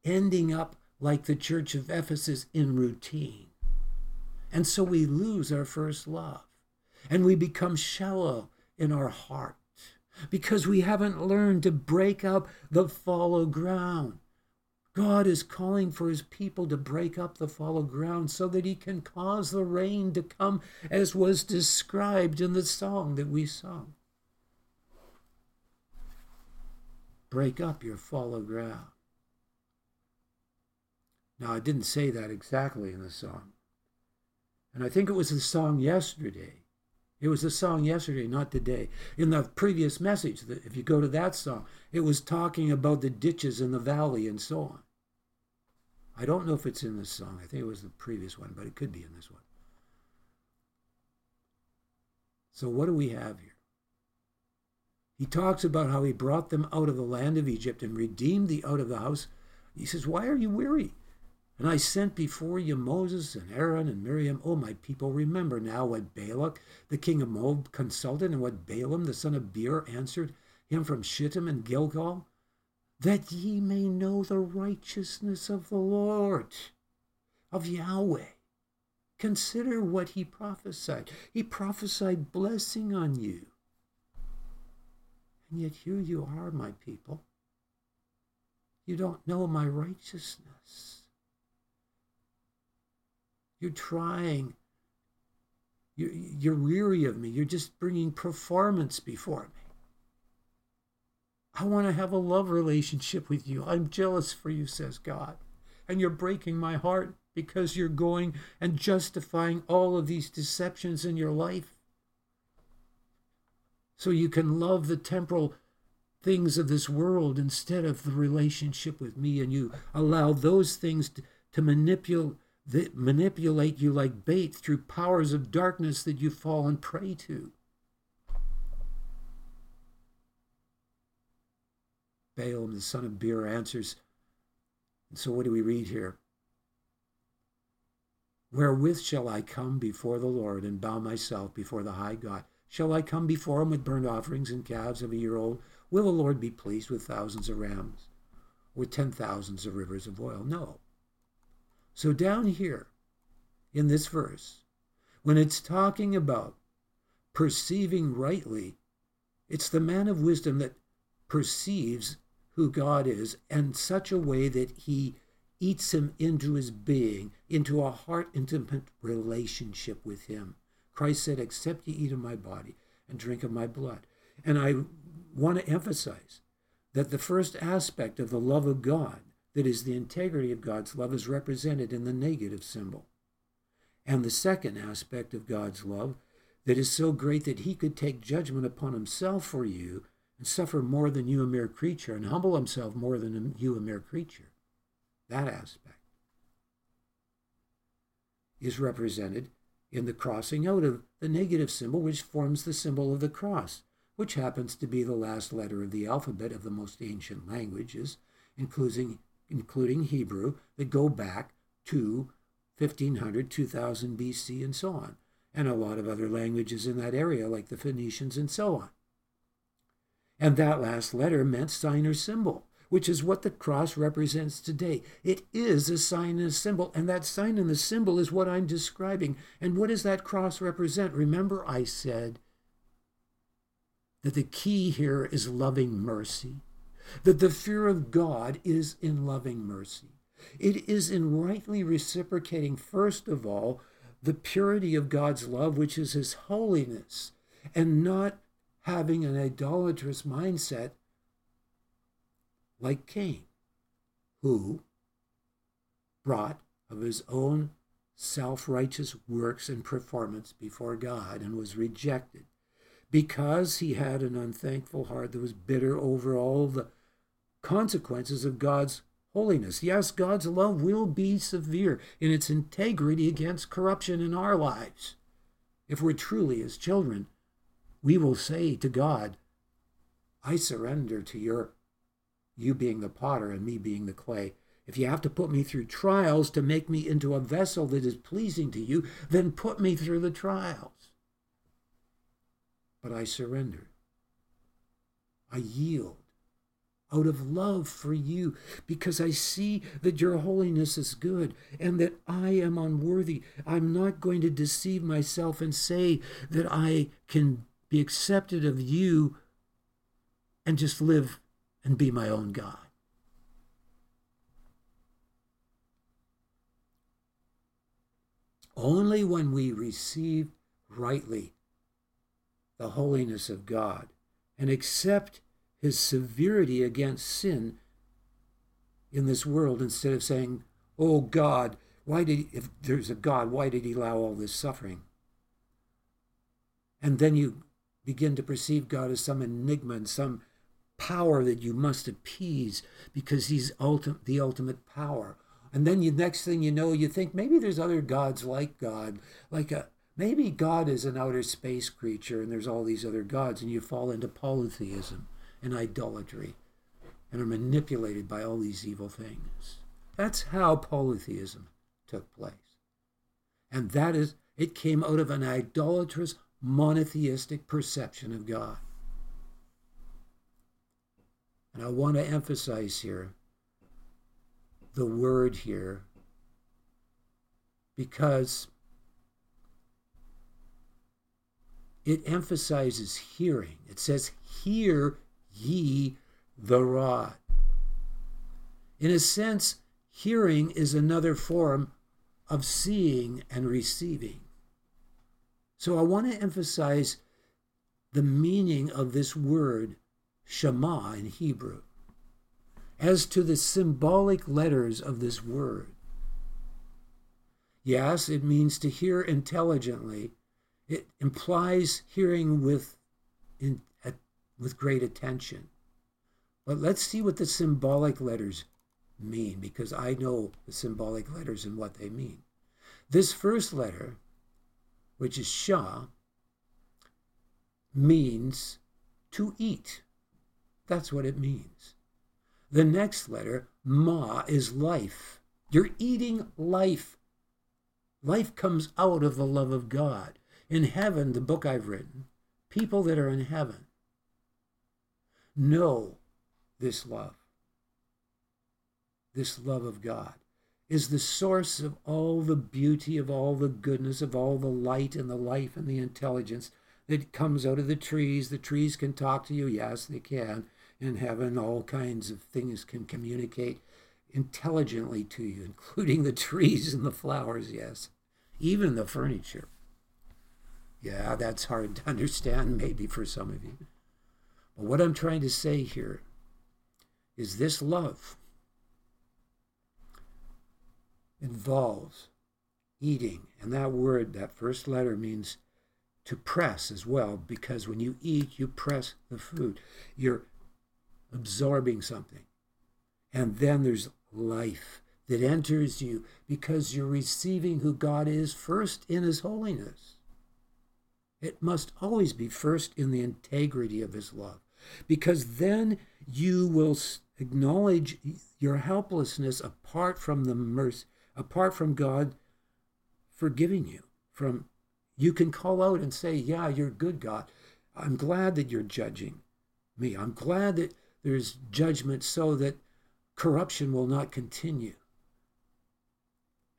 ending up like the church of Ephesus in routine. And so we lose our first love and we become shallow in our heart because we haven't learned to break up the fallow ground. God is calling for his people to break up the fallow ground so that he can cause the rain to come as was described in the song that we sung. Break up your fallow ground. Now, I didn't say that exactly in the song. And I think it was the song yesterday it was a song yesterday, not today. In the previous message, if you go to that song, it was talking about the ditches in the valley and so on. I don't know if it's in this song. I think it was the previous one, but it could be in this one. So, what do we have here? He talks about how he brought them out of the land of Egypt and redeemed thee out of the house. He says, Why are you weary? And I sent before you Moses and Aaron and Miriam. O my people, remember now what Balak, the king of Moab, consulted, and what Balaam, the son of Beor, answered him from Shittim and Gilgal, that ye may know the righteousness of the Lord, of Yahweh. Consider what he prophesied. He prophesied blessing on you. And yet here you are, my people. You don't know my righteousness. You're trying. You're, you're weary of me. You're just bringing performance before me. I want to have a love relationship with you. I'm jealous for you, says God. And you're breaking my heart because you're going and justifying all of these deceptions in your life. So you can love the temporal things of this world instead of the relationship with me, and you allow those things to, to manipulate that manipulate you like bait through powers of darkness that you fall and prey to. Balaam, the son of Beor, answers. And so, what do we read here? Wherewith shall I come before the Lord and bow myself before the high God? Shall I come before him with burnt offerings and calves of a year old? Will the Lord be pleased with thousands of rams or ten thousands of rivers of oil? No. So down here in this verse, when it's talking about perceiving rightly, it's the man of wisdom that perceives who God is in such a way that he eats him into his being, into a heart intimate relationship with him. Christ said, Except ye eat of my body and drink of my blood. And I want to emphasize that the first aspect of the love of God, that is the integrity of God's love, is represented in the negative symbol. And the second aspect of God's love, that is so great that he could take judgment upon himself for you and suffer more than you, a mere creature, and humble himself more than you, a mere creature. That aspect is represented in the crossing out of the negative symbol, which forms the symbol of the cross, which happens to be the last letter of the alphabet of the most ancient languages, including, including Hebrew, that go back to 1500, 2000 BC, and so on, and a lot of other languages in that area, like the Phoenicians and so on. And that last letter meant sign or symbol, which is what the cross represents today. It is a sign and a symbol, and that sign and the symbol is what I'm describing. And what does that cross represent? Remember, I said that the key here is loving mercy, that the fear of God is in loving mercy. It is in rightly reciprocating, first of all, the purity of God's love, which is His holiness, and not having an idolatrous mindset like Cain, who brought of his own self righteous works and performance before God and was rejected because he had an unthankful heart that was bitter over all the consequences of God's holiness. Yes, God's love will be severe in its integrity against corruption in our lives. If we're truly his children, we will say to God, I surrender to your you being the potter and me being the clay. If you have to put me through trials to make me into a vessel that is pleasing to you, then put me through the trials. But I surrender. I yield out of love for you because I see that your holiness is good and that I am unworthy. I'm not going to deceive myself and say that I can be accepted of you and just live and be my own God. Only when we receive rightly the holiness of God and accept his severity against sin in this world instead of saying, Oh God, why did, if there's a God, why did he allow all this suffering? And then you begin to perceive God as some enigma and some power that you must appease because he's ulti- the ultimate power. And then you next thing you know, you think maybe there's other gods like God, like a maybe God is an outer space creature and there's all these other gods, and you fall into polytheism and idolatry and are manipulated by all these evil things. That's how polytheism took place. And that is, it came out of an idolatrous, monotheistic perception of God. And I want to emphasize here the word here because it emphasizes hearing. It says, Hear ye the rod. In a sense, hearing is another form of seeing and receiving. So I want to emphasize the meaning of this word Shema in Hebrew. As to the symbolic letters of this word, yes, it means to hear intelligently. It implies hearing with, in, with great attention. But let's see what the symbolic letters mean, because I know the symbolic letters and what they mean. This first letter, which is Shah, means to eat. That's what it means. The next letter, Ma, is life. You're eating life. Life comes out of the love of God. In heaven, the book I've written, people that are in heaven know this love. This love of God is the source of all the beauty, of all the goodness, of all the light and the life and the intelligence that comes out of the trees. The trees can talk to you, yes, they can. In heaven, all kinds of things can communicate intelligently to you, including the trees and the flowers, yes, even the furniture. Yeah, that's hard to understand, maybe for some of you. But what I'm trying to say here is this love involves eating. And that word, that first letter, means to press as well, because when you eat, you press the food. You're absorbing something. And then there's life that enters you because you're receiving who God is first in His holiness. It must always be first in the integrity of His love, because then you will acknowledge your helplessness apart from the mercy, apart from God forgiving you. From you can call out and say, "Yeah, you're good, God. I'm glad that you're judging me. I'm glad that there's judgment so that corruption will not continue.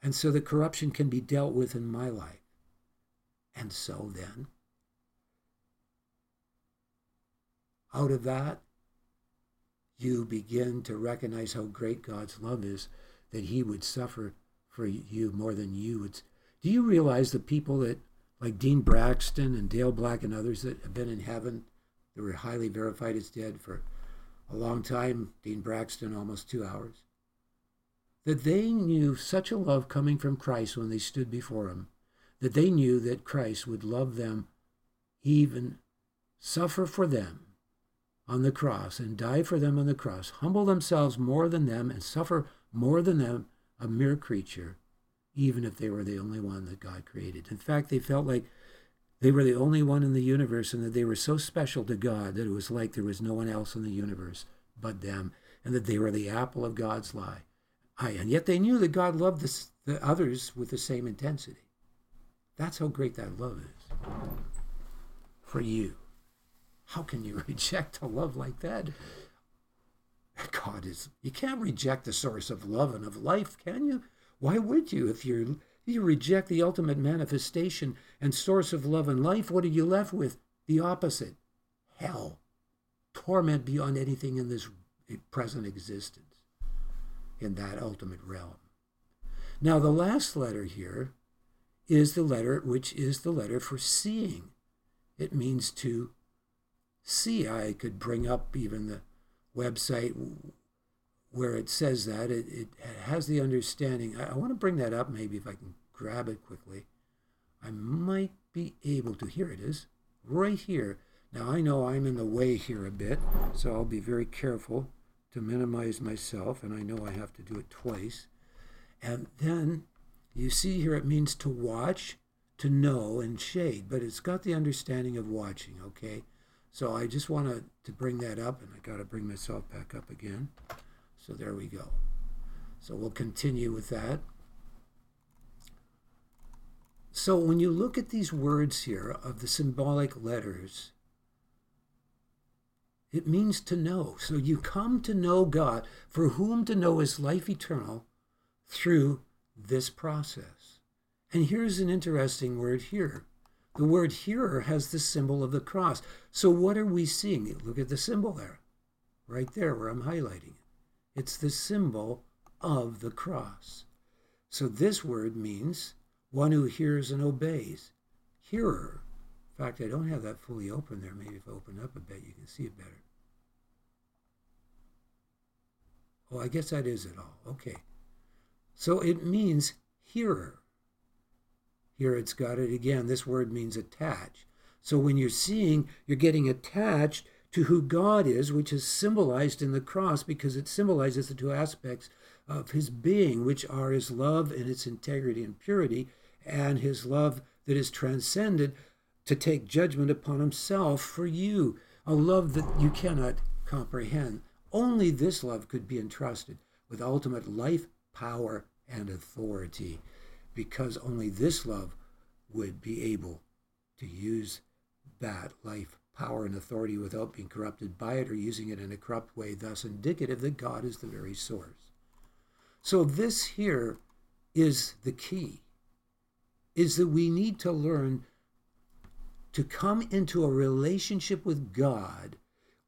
And so the corruption can be dealt with in my life. And so then, out of that, you begin to recognize how great God's love is, that He would suffer for you more than you would. Do you realize the people that, like Dean Braxton and Dale Black and others that have been in heaven, that were highly verified as dead for a long time, Dean Braxton, almost two hours, that they knew such a love coming from Christ when they stood before him, that they knew that Christ would love them, even suffer for them on the cross and die for them on the cross, humble themselves more than them and suffer more than them, a mere creature, even if they were the only one that God created. In fact, they felt like they were the only one in the universe and that they were so special to God that it was like there was no one else in the universe but them and that they were the apple of God's eye. And yet they knew that God loved the, the others with the same intensity. That's how great that love is for you. How can you reject a love like that? God is, you can't reject the source of love and of life, can you? Why would you if you're you reject the ultimate manifestation and source of love and life, what are you left with? The opposite hell, torment beyond anything in this present existence, in that ultimate realm. Now, the last letter here is the letter which is the letter for seeing. It means to see. I could bring up even the website where it says that. It, it has the understanding. I, I want to bring that up maybe if I can grab it quickly. I might be able to. Here it is, right here. Now I know I'm in the way here a bit, so I'll be very careful to minimize myself, and I know I have to do it twice. And then you see here it means to watch, to know, and shade, but it's got the understanding of watching, okay? So I just want to, to bring that up, and I got to bring myself back up again. So there we go. So we'll continue with that. So when you look at these words here of the symbolic letters, it means to know. So you come to know God, for whom to know is life eternal through this process. And here's an interesting word here. The word hearer has the symbol of the cross. So what are we seeing? Look at the symbol there, right there where I'm highlighting it. It's the symbol of the cross. So this word means one who hears and obeys. Hearer. In fact, I don't have that fully open there. Maybe if I open up a bit, you can see it better. Oh, I guess that is it all. Okay. So it means hearer. Here it's got it again. This word means attach. So when you're seeing, you're getting attached to who God is, which is symbolized in the cross because it symbolizes the two aspects of his being, which are his love and its integrity and purity, and his love that is transcended to take judgment upon himself for you, a love that you cannot comprehend. Only this love could be entrusted with ultimate life, power, and authority, because only this love would be able to use that life, power and authority without being corrupted by it or using it in a corrupt way, thus indicative that God is the very source. So, this here is the key is that we need to learn to come into a relationship with God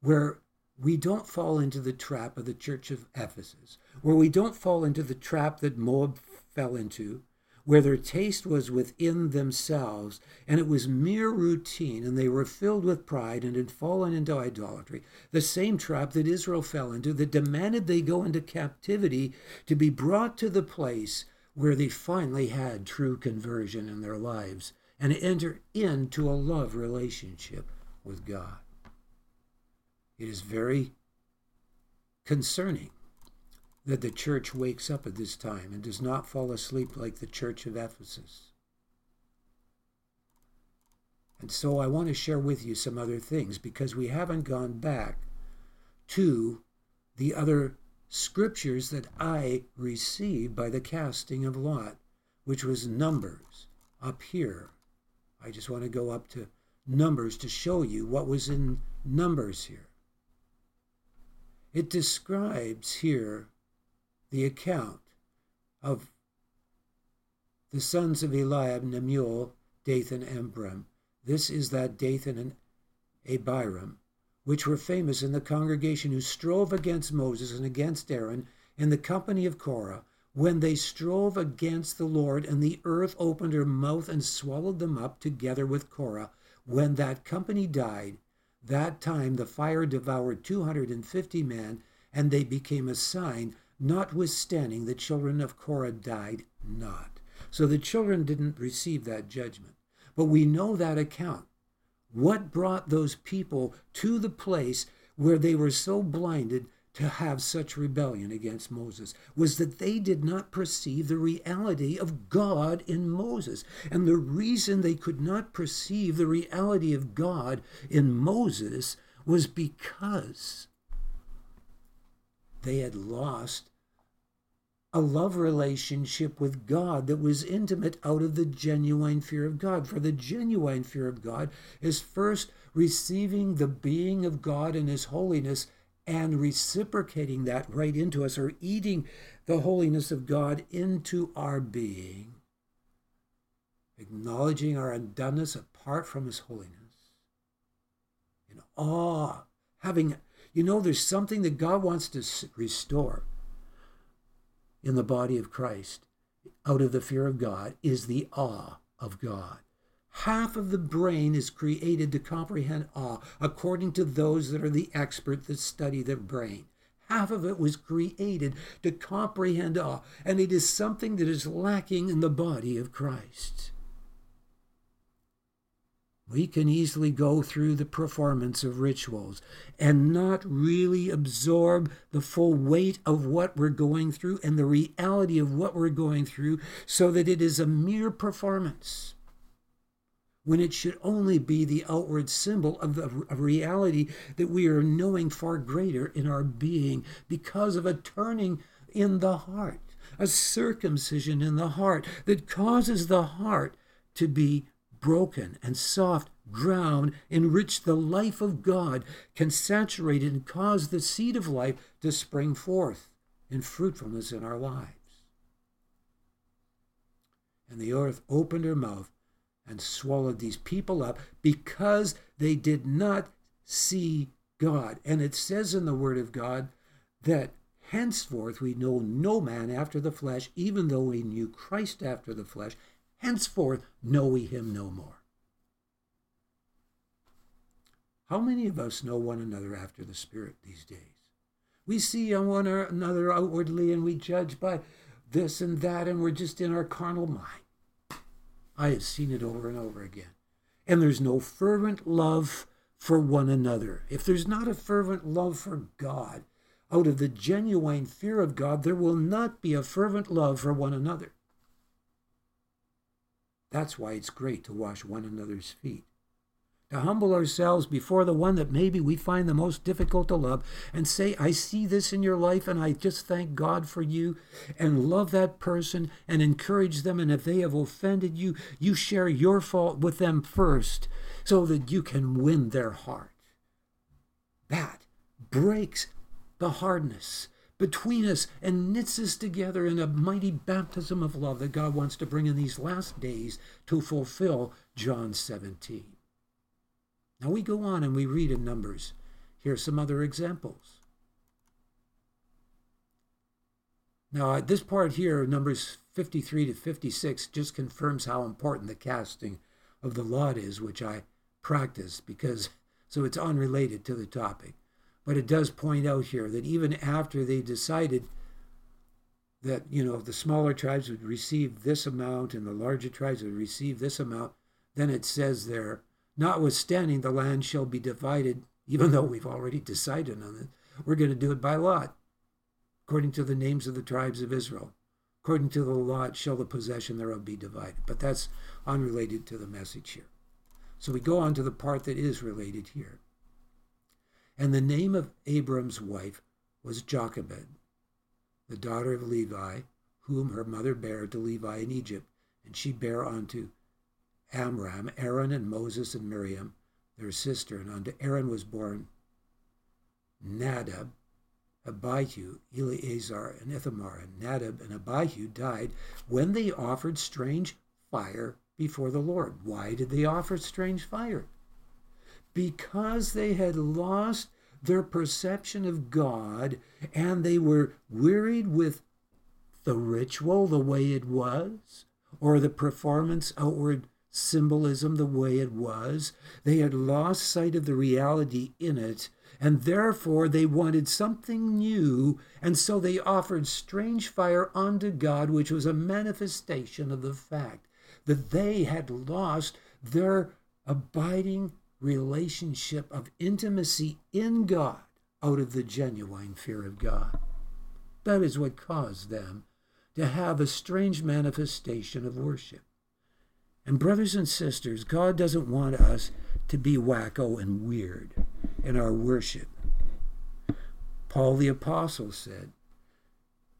where we don't fall into the trap of the church of Ephesus, where we don't fall into the trap that Moab fell into, where their taste was within themselves and it was mere routine and they were filled with pride and had fallen into idolatry, the same trap that Israel fell into that demanded they go into captivity to be brought to the place where they finally had true conversion in their lives and enter into a love relationship with God. It is very concerning that the church wakes up at this time and does not fall asleep like the church of Ephesus. And so I want to share with you some other things because we haven't gone back to the other scriptures that I received by the casting of Lot, which was Numbers up here. I just want to go up to Numbers to show you what was in Numbers here. It describes here the account of the sons of Eliab, Nemuel, Dathan, and Abiram. This is that Dathan and Abiram, which were famous in the congregation who strove against Moses and against Aaron in the company of Korah, when they strove against the Lord, and the earth opened her mouth and swallowed them up together with Korah. When that company died, that time the fire devoured 250 men, and they became a sign notwithstanding the children of Korah died not. So the children didn't receive that judgment. But we know that account. What brought those people to the place where they were so blinded to have such rebellion against Moses was that they did not perceive the reality of God in Moses. And the reason they could not perceive the reality of God in Moses was because they had lost a love relationship with God that was intimate out of the genuine fear of God. For the genuine fear of God is first receiving the being of God and His holiness and reciprocating that right into us, or eating the holiness of God into our being, acknowledging our undoneness apart from His holiness. In awe, having, you know, there's something that God wants to restore in the body of Christ out of the fear of God is the awe of God. Half of the brain is created to comprehend awe, according to those that are the expert that study the brain. Half of it was created to comprehend awe, and it is something that is lacking in the body of Christ we can easily go through the performance of rituals and not really absorb the full weight of what we're going through and the reality of what we're going through so that it is a mere performance when it should only be the outward symbol of the reality that we are knowing far greater in our being because of a turning in the heart, a circumcision in the heart that causes the heart to be broken and soft ground in which the life of God can saturate and cause the seed of life to spring forth in fruitfulness in our lives. And the earth opened her mouth and swallowed these people up because they did not see God. And it says in the Word of God that henceforth we know no man after the flesh, even though we knew Christ after the flesh henceforth know we him no more. How many of us know one another after the Spirit these days? We see one another outwardly and we judge by this and that, and we're just in our carnal mind. I have seen it over and over again. And there's no fervent love for one another. If there's not a fervent love for God, out of the genuine fear of God, there will not be a fervent love for one another. That's why it's great to wash one another's feet. To humble ourselves before the one that maybe we find the most difficult to love and say, I see this in your life and I just thank God for you and love that person and encourage them. And if they have offended you, you share your fault with them first so that you can win their heart. That breaks the hardness between us and knits us together in a mighty baptism of love that God wants to bring in these last days to fulfill John 17. Now we go on and we read in Numbers. Here's some other examples. Now, this part here, Numbers 53 to 56, just confirms how important the casting of the lot is, which I practice because so it's unrelated to the topic. But it does point out here that even after they decided that, you know, the smaller tribes would receive this amount and the larger tribes would receive this amount, then it says there, notwithstanding the land shall be divided, even though we've already decided on it, we're going to do it by lot, according to the names of the tribes of Israel. According to the lot shall the possession thereof be divided. But that's unrelated to the message here. So we go on to the part that is related here. And the name of Abram's wife was Jochebed, the daughter of Levi, whom her mother bare to Levi in Egypt. And she bare unto Amram, Aaron, and Moses, and Miriam, their sister. And unto Aaron was born Nadab, Abihu, Eleazar, and Ithamar. And Nadab and Abihu died when they offered strange fire before the Lord. Why did they offer strange fire? Because they had lost their perception of God and they were wearied with the ritual the way it was, or the performance outward symbolism the way it was. They had lost sight of the reality in it, and therefore they wanted something new, and so they offered strange fire unto God, which was a manifestation of the fact that they had lost their abiding relationship of intimacy in God out of the genuine fear of God. That is what caused them to have a strange manifestation of worship. And, brothers and sisters, God doesn't want us to be wacko and weird in our worship. Paul the Apostle said,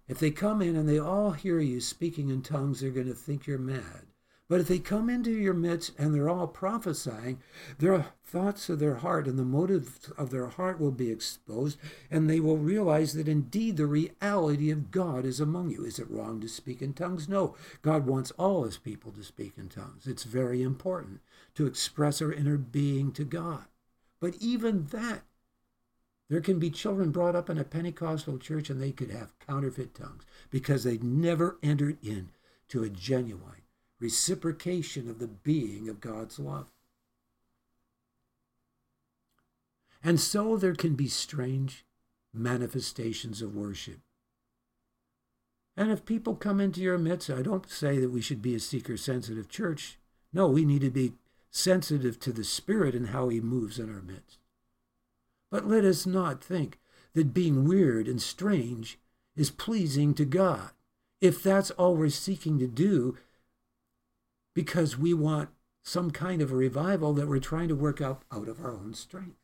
If they come in and they all hear you speaking in tongues, they're going to think you're mad. But if they come into your midst and they're all prophesying, their thoughts of their heart and the motives of their heart will be exposed, and they will realize that indeed the reality of God is among you. Is it wrong to speak in tongues? No. God wants all his people to speak in tongues. It's very important to express our inner being to God. But even that, there can be children brought up in a Pentecostal church and they could have counterfeit tongues because they never entered in to a genuine reciprocation of the being of God's love. And so there can be strange manifestations of worship. And if people come into your midst, I don't say that we should be a seeker sensitive church. No, we need to be sensitive to the Spirit and how He moves in our midst. But let us not think that being weird and strange is pleasing to God. If that's all we're seeking to do, because we want some kind of a revival that we're trying to work out out of our own strength.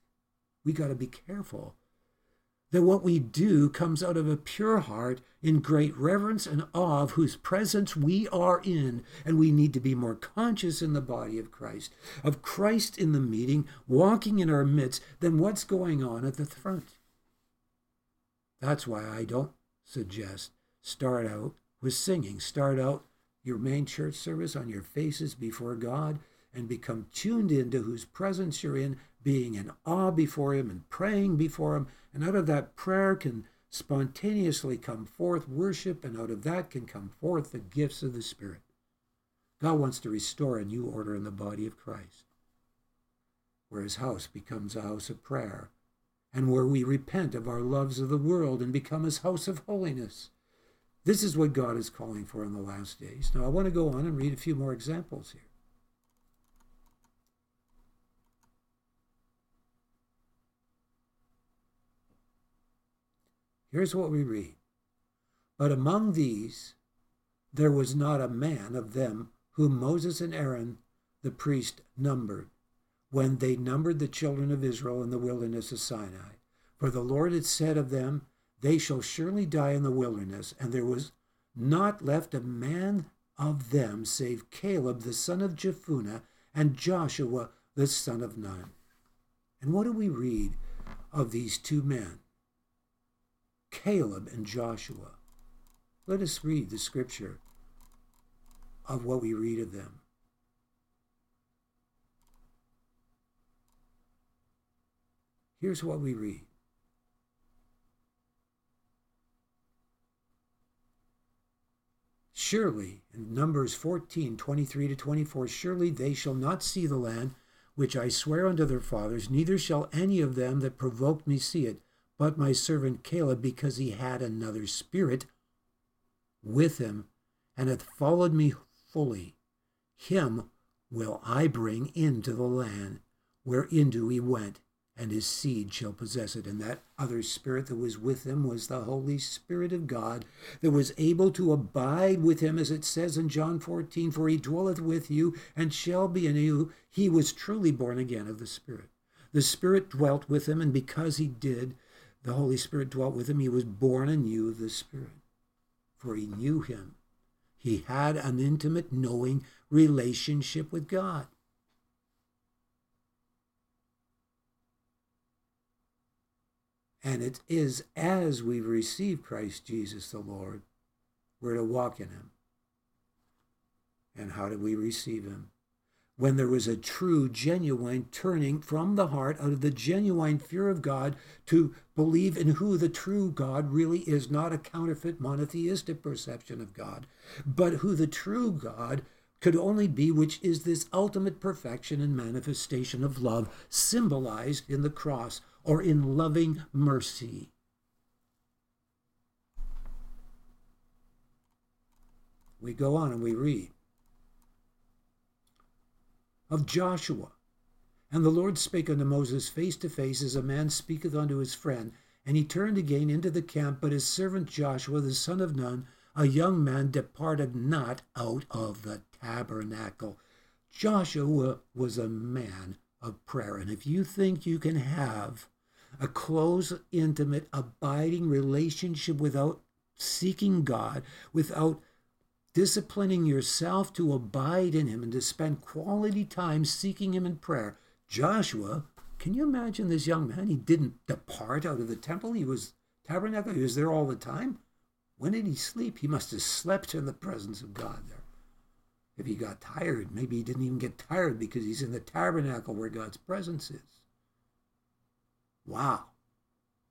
We got to be careful that what we do comes out of a pure heart in great reverence and awe of whose presence we are in. And we need to be more conscious in the body of Christ, of Christ in the meeting, walking in our midst, than what's going on at the front. That's why I don't suggest start out with singing. Start out your main church service on your faces before God and become tuned into whose presence you're in, being in awe before Him and praying before Him. And out of that prayer can spontaneously come forth worship, and out of that can come forth the gifts of the Spirit. God wants to restore a new order in the body of Christ, where His house becomes a house of prayer, and where we repent of our loves of the world and become His house of holiness. This is what God is calling for in the last days. Now, I want to go on and read a few more examples here. Here's what we read But among these there was not a man of them whom Moses and Aaron the priest numbered when they numbered the children of Israel in the wilderness of Sinai. For the Lord had said of them, they shall surely die in the wilderness. And there was not left a man of them save Caleb the son of Jephunneh and Joshua the son of Nun. And what do we read of these two men, Caleb and Joshua? Let us read the scripture of what we read of them. Here's what we read. Surely, in Numbers 14, 23 to 24, surely they shall not see the land which I swear unto their fathers, neither shall any of them that provoked me see it, but my servant Caleb, because he had another spirit with him, and hath followed me fully. Him will I bring into the land whereinto he went, and his seed shall possess it. And that other spirit that was with him was the Holy Spirit of God that was able to abide with him, as it says in John 14, For he dwelleth with you and shall be in you. He was truly born again of the Spirit. The Spirit dwelt with him, and because he did, the Holy Spirit dwelt with him, he was born anew of the Spirit. For he knew him. He had an intimate, knowing relationship with God. And it is as we receive Christ Jesus the Lord, we're to walk in him. And how do we receive him? When there was a true, genuine turning from the heart out of the genuine fear of God to believe in who the true God really is, not a counterfeit monotheistic perception of God, but who the true God could only be, which is this ultimate perfection and manifestation of love symbolized in the cross or in loving mercy. We go on and we read of Joshua. And the Lord spake unto Moses face to face, as a man speaketh unto his friend. And he turned again into the camp, but his servant Joshua, the son of Nun, a young man, departed not out of the tabernacle. Joshua was a man of prayer. And if you think you can have a close, intimate, abiding relationship without seeking God, without disciplining yourself to abide in Him and to spend quality time seeking Him in prayer. Joshua, can you imagine this young man? He didn't depart out of the temple. He was tabernacle. He was there all the time. When did he sleep? He must have slept in the presence of God there. If he got tired, maybe he didn't even get tired because he's in the tabernacle where God's presence is. Wow.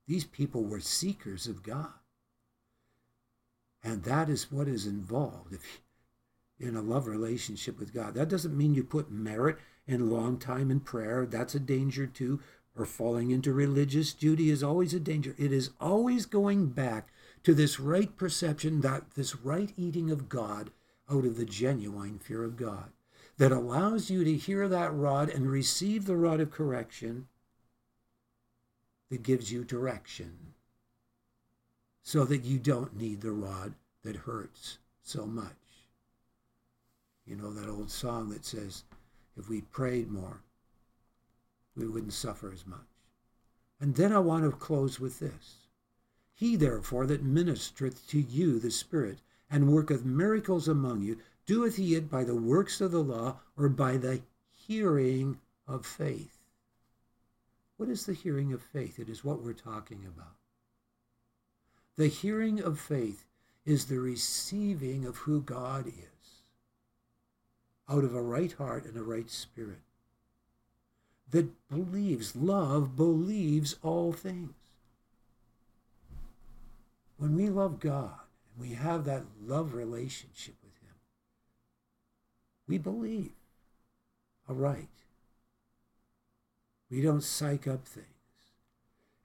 These people were seekers of God. And that is what is involved if in a love relationship with God. That doesn't mean you put merit in long time in prayer. That's a danger too. Or falling into religious duty is always a danger. It is always going back to this right perception, that this right eating of God out of the genuine fear of God that allows you to hear that rod and receive the rod of correction that gives you direction so that you don't need the rod that hurts so much. You know that old song that says, if we prayed more, we wouldn't suffer as much. And then I want to close with this. He, therefore, that ministereth to you the Spirit, and worketh miracles among you, doeth he it by the works of the law or by the hearing of faith? What is the hearing of faith? It is what we're talking about. The hearing of faith is the receiving of who God is out of a right heart and a right spirit that believes, love believes all things. When we love God and we have that love relationship with Him, we believe aright. We don't psych up things.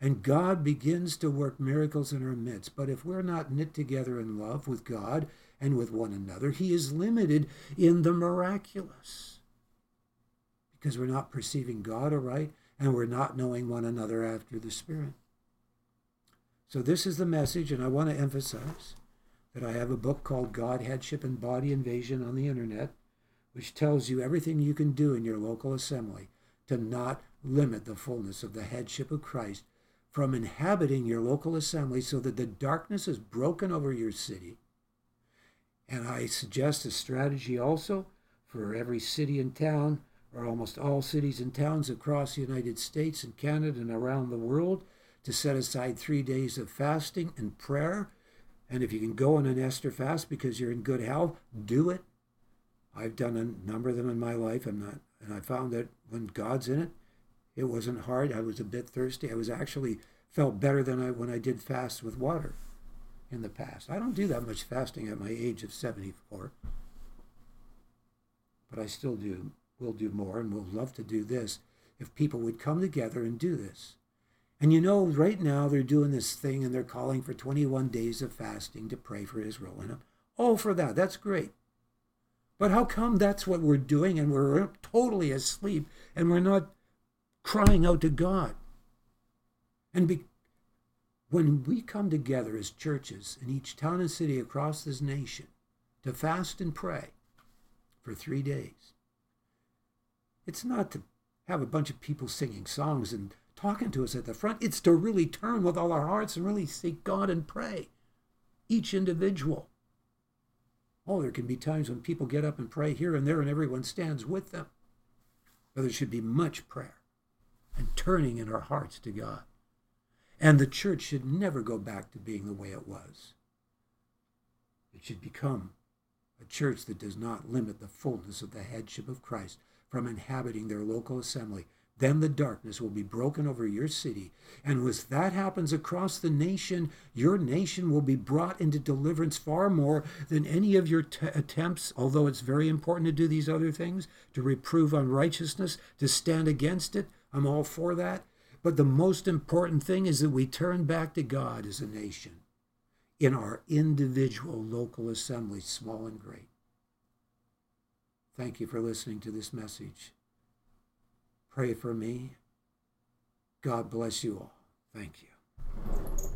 And God begins to work miracles in our midst. But if we're not knit together in love with God and with one another, He is limited in the miraculous. Because we're not perceiving God aright and we're not knowing one another after the Spirit. So, this is the message, and I want to emphasize that I have a book called God, Headship, and Body Invasion on the internet, which tells you everything you can do in your local assembly to not limit the fullness of the headship of Christ from inhabiting your local assembly so that the darkness is broken over your city. And I suggest a strategy also for every city and town or almost all cities and towns across the United States and Canada and around the world to set aside three days of fasting and prayer. And if you can go on an Esther fast because you're in good health, do it. I've done a number of them in my life. I'm not, and I found that when God's in it, it wasn't hard. I was a bit thirsty. I was actually felt better than I when I did fast with water in the past. I don't do that much fasting at my age of 74, but I still do. We'll do more, and we'll love to do this if people would come together and do this. And you know, right now they're doing this thing and they're calling for 21 days of fasting to pray for Israel. And I'm all for that. That's great. But how come that's what we're doing and we're totally asleep and we're not crying out to God? And be, when we come together as churches in each town and city across this nation to fast and pray for three days, it's not to have a bunch of people singing songs and talking to us at the front. It's to really turn with all our hearts and really seek God and pray. Each individual. Oh, there can be times when people get up and pray here and there and everyone stands with them. But there should be much prayer and turning in our hearts to God. And the church should never go back to being the way it was. It should become a church that does not limit the fullness of the headship of Christ from inhabiting their local assembly then the darkness will be broken over your city. And as that happens across the nation, your nation will be brought into deliverance far more than any of your t- attempts, although it's very important to do these other things, to reprove unrighteousness, to stand against it. I'm all for that. But the most important thing is that we turn back to God as a nation in our individual local assemblies, small and great. Thank you for listening to this message. Pray for me. God bless you all. Thank you.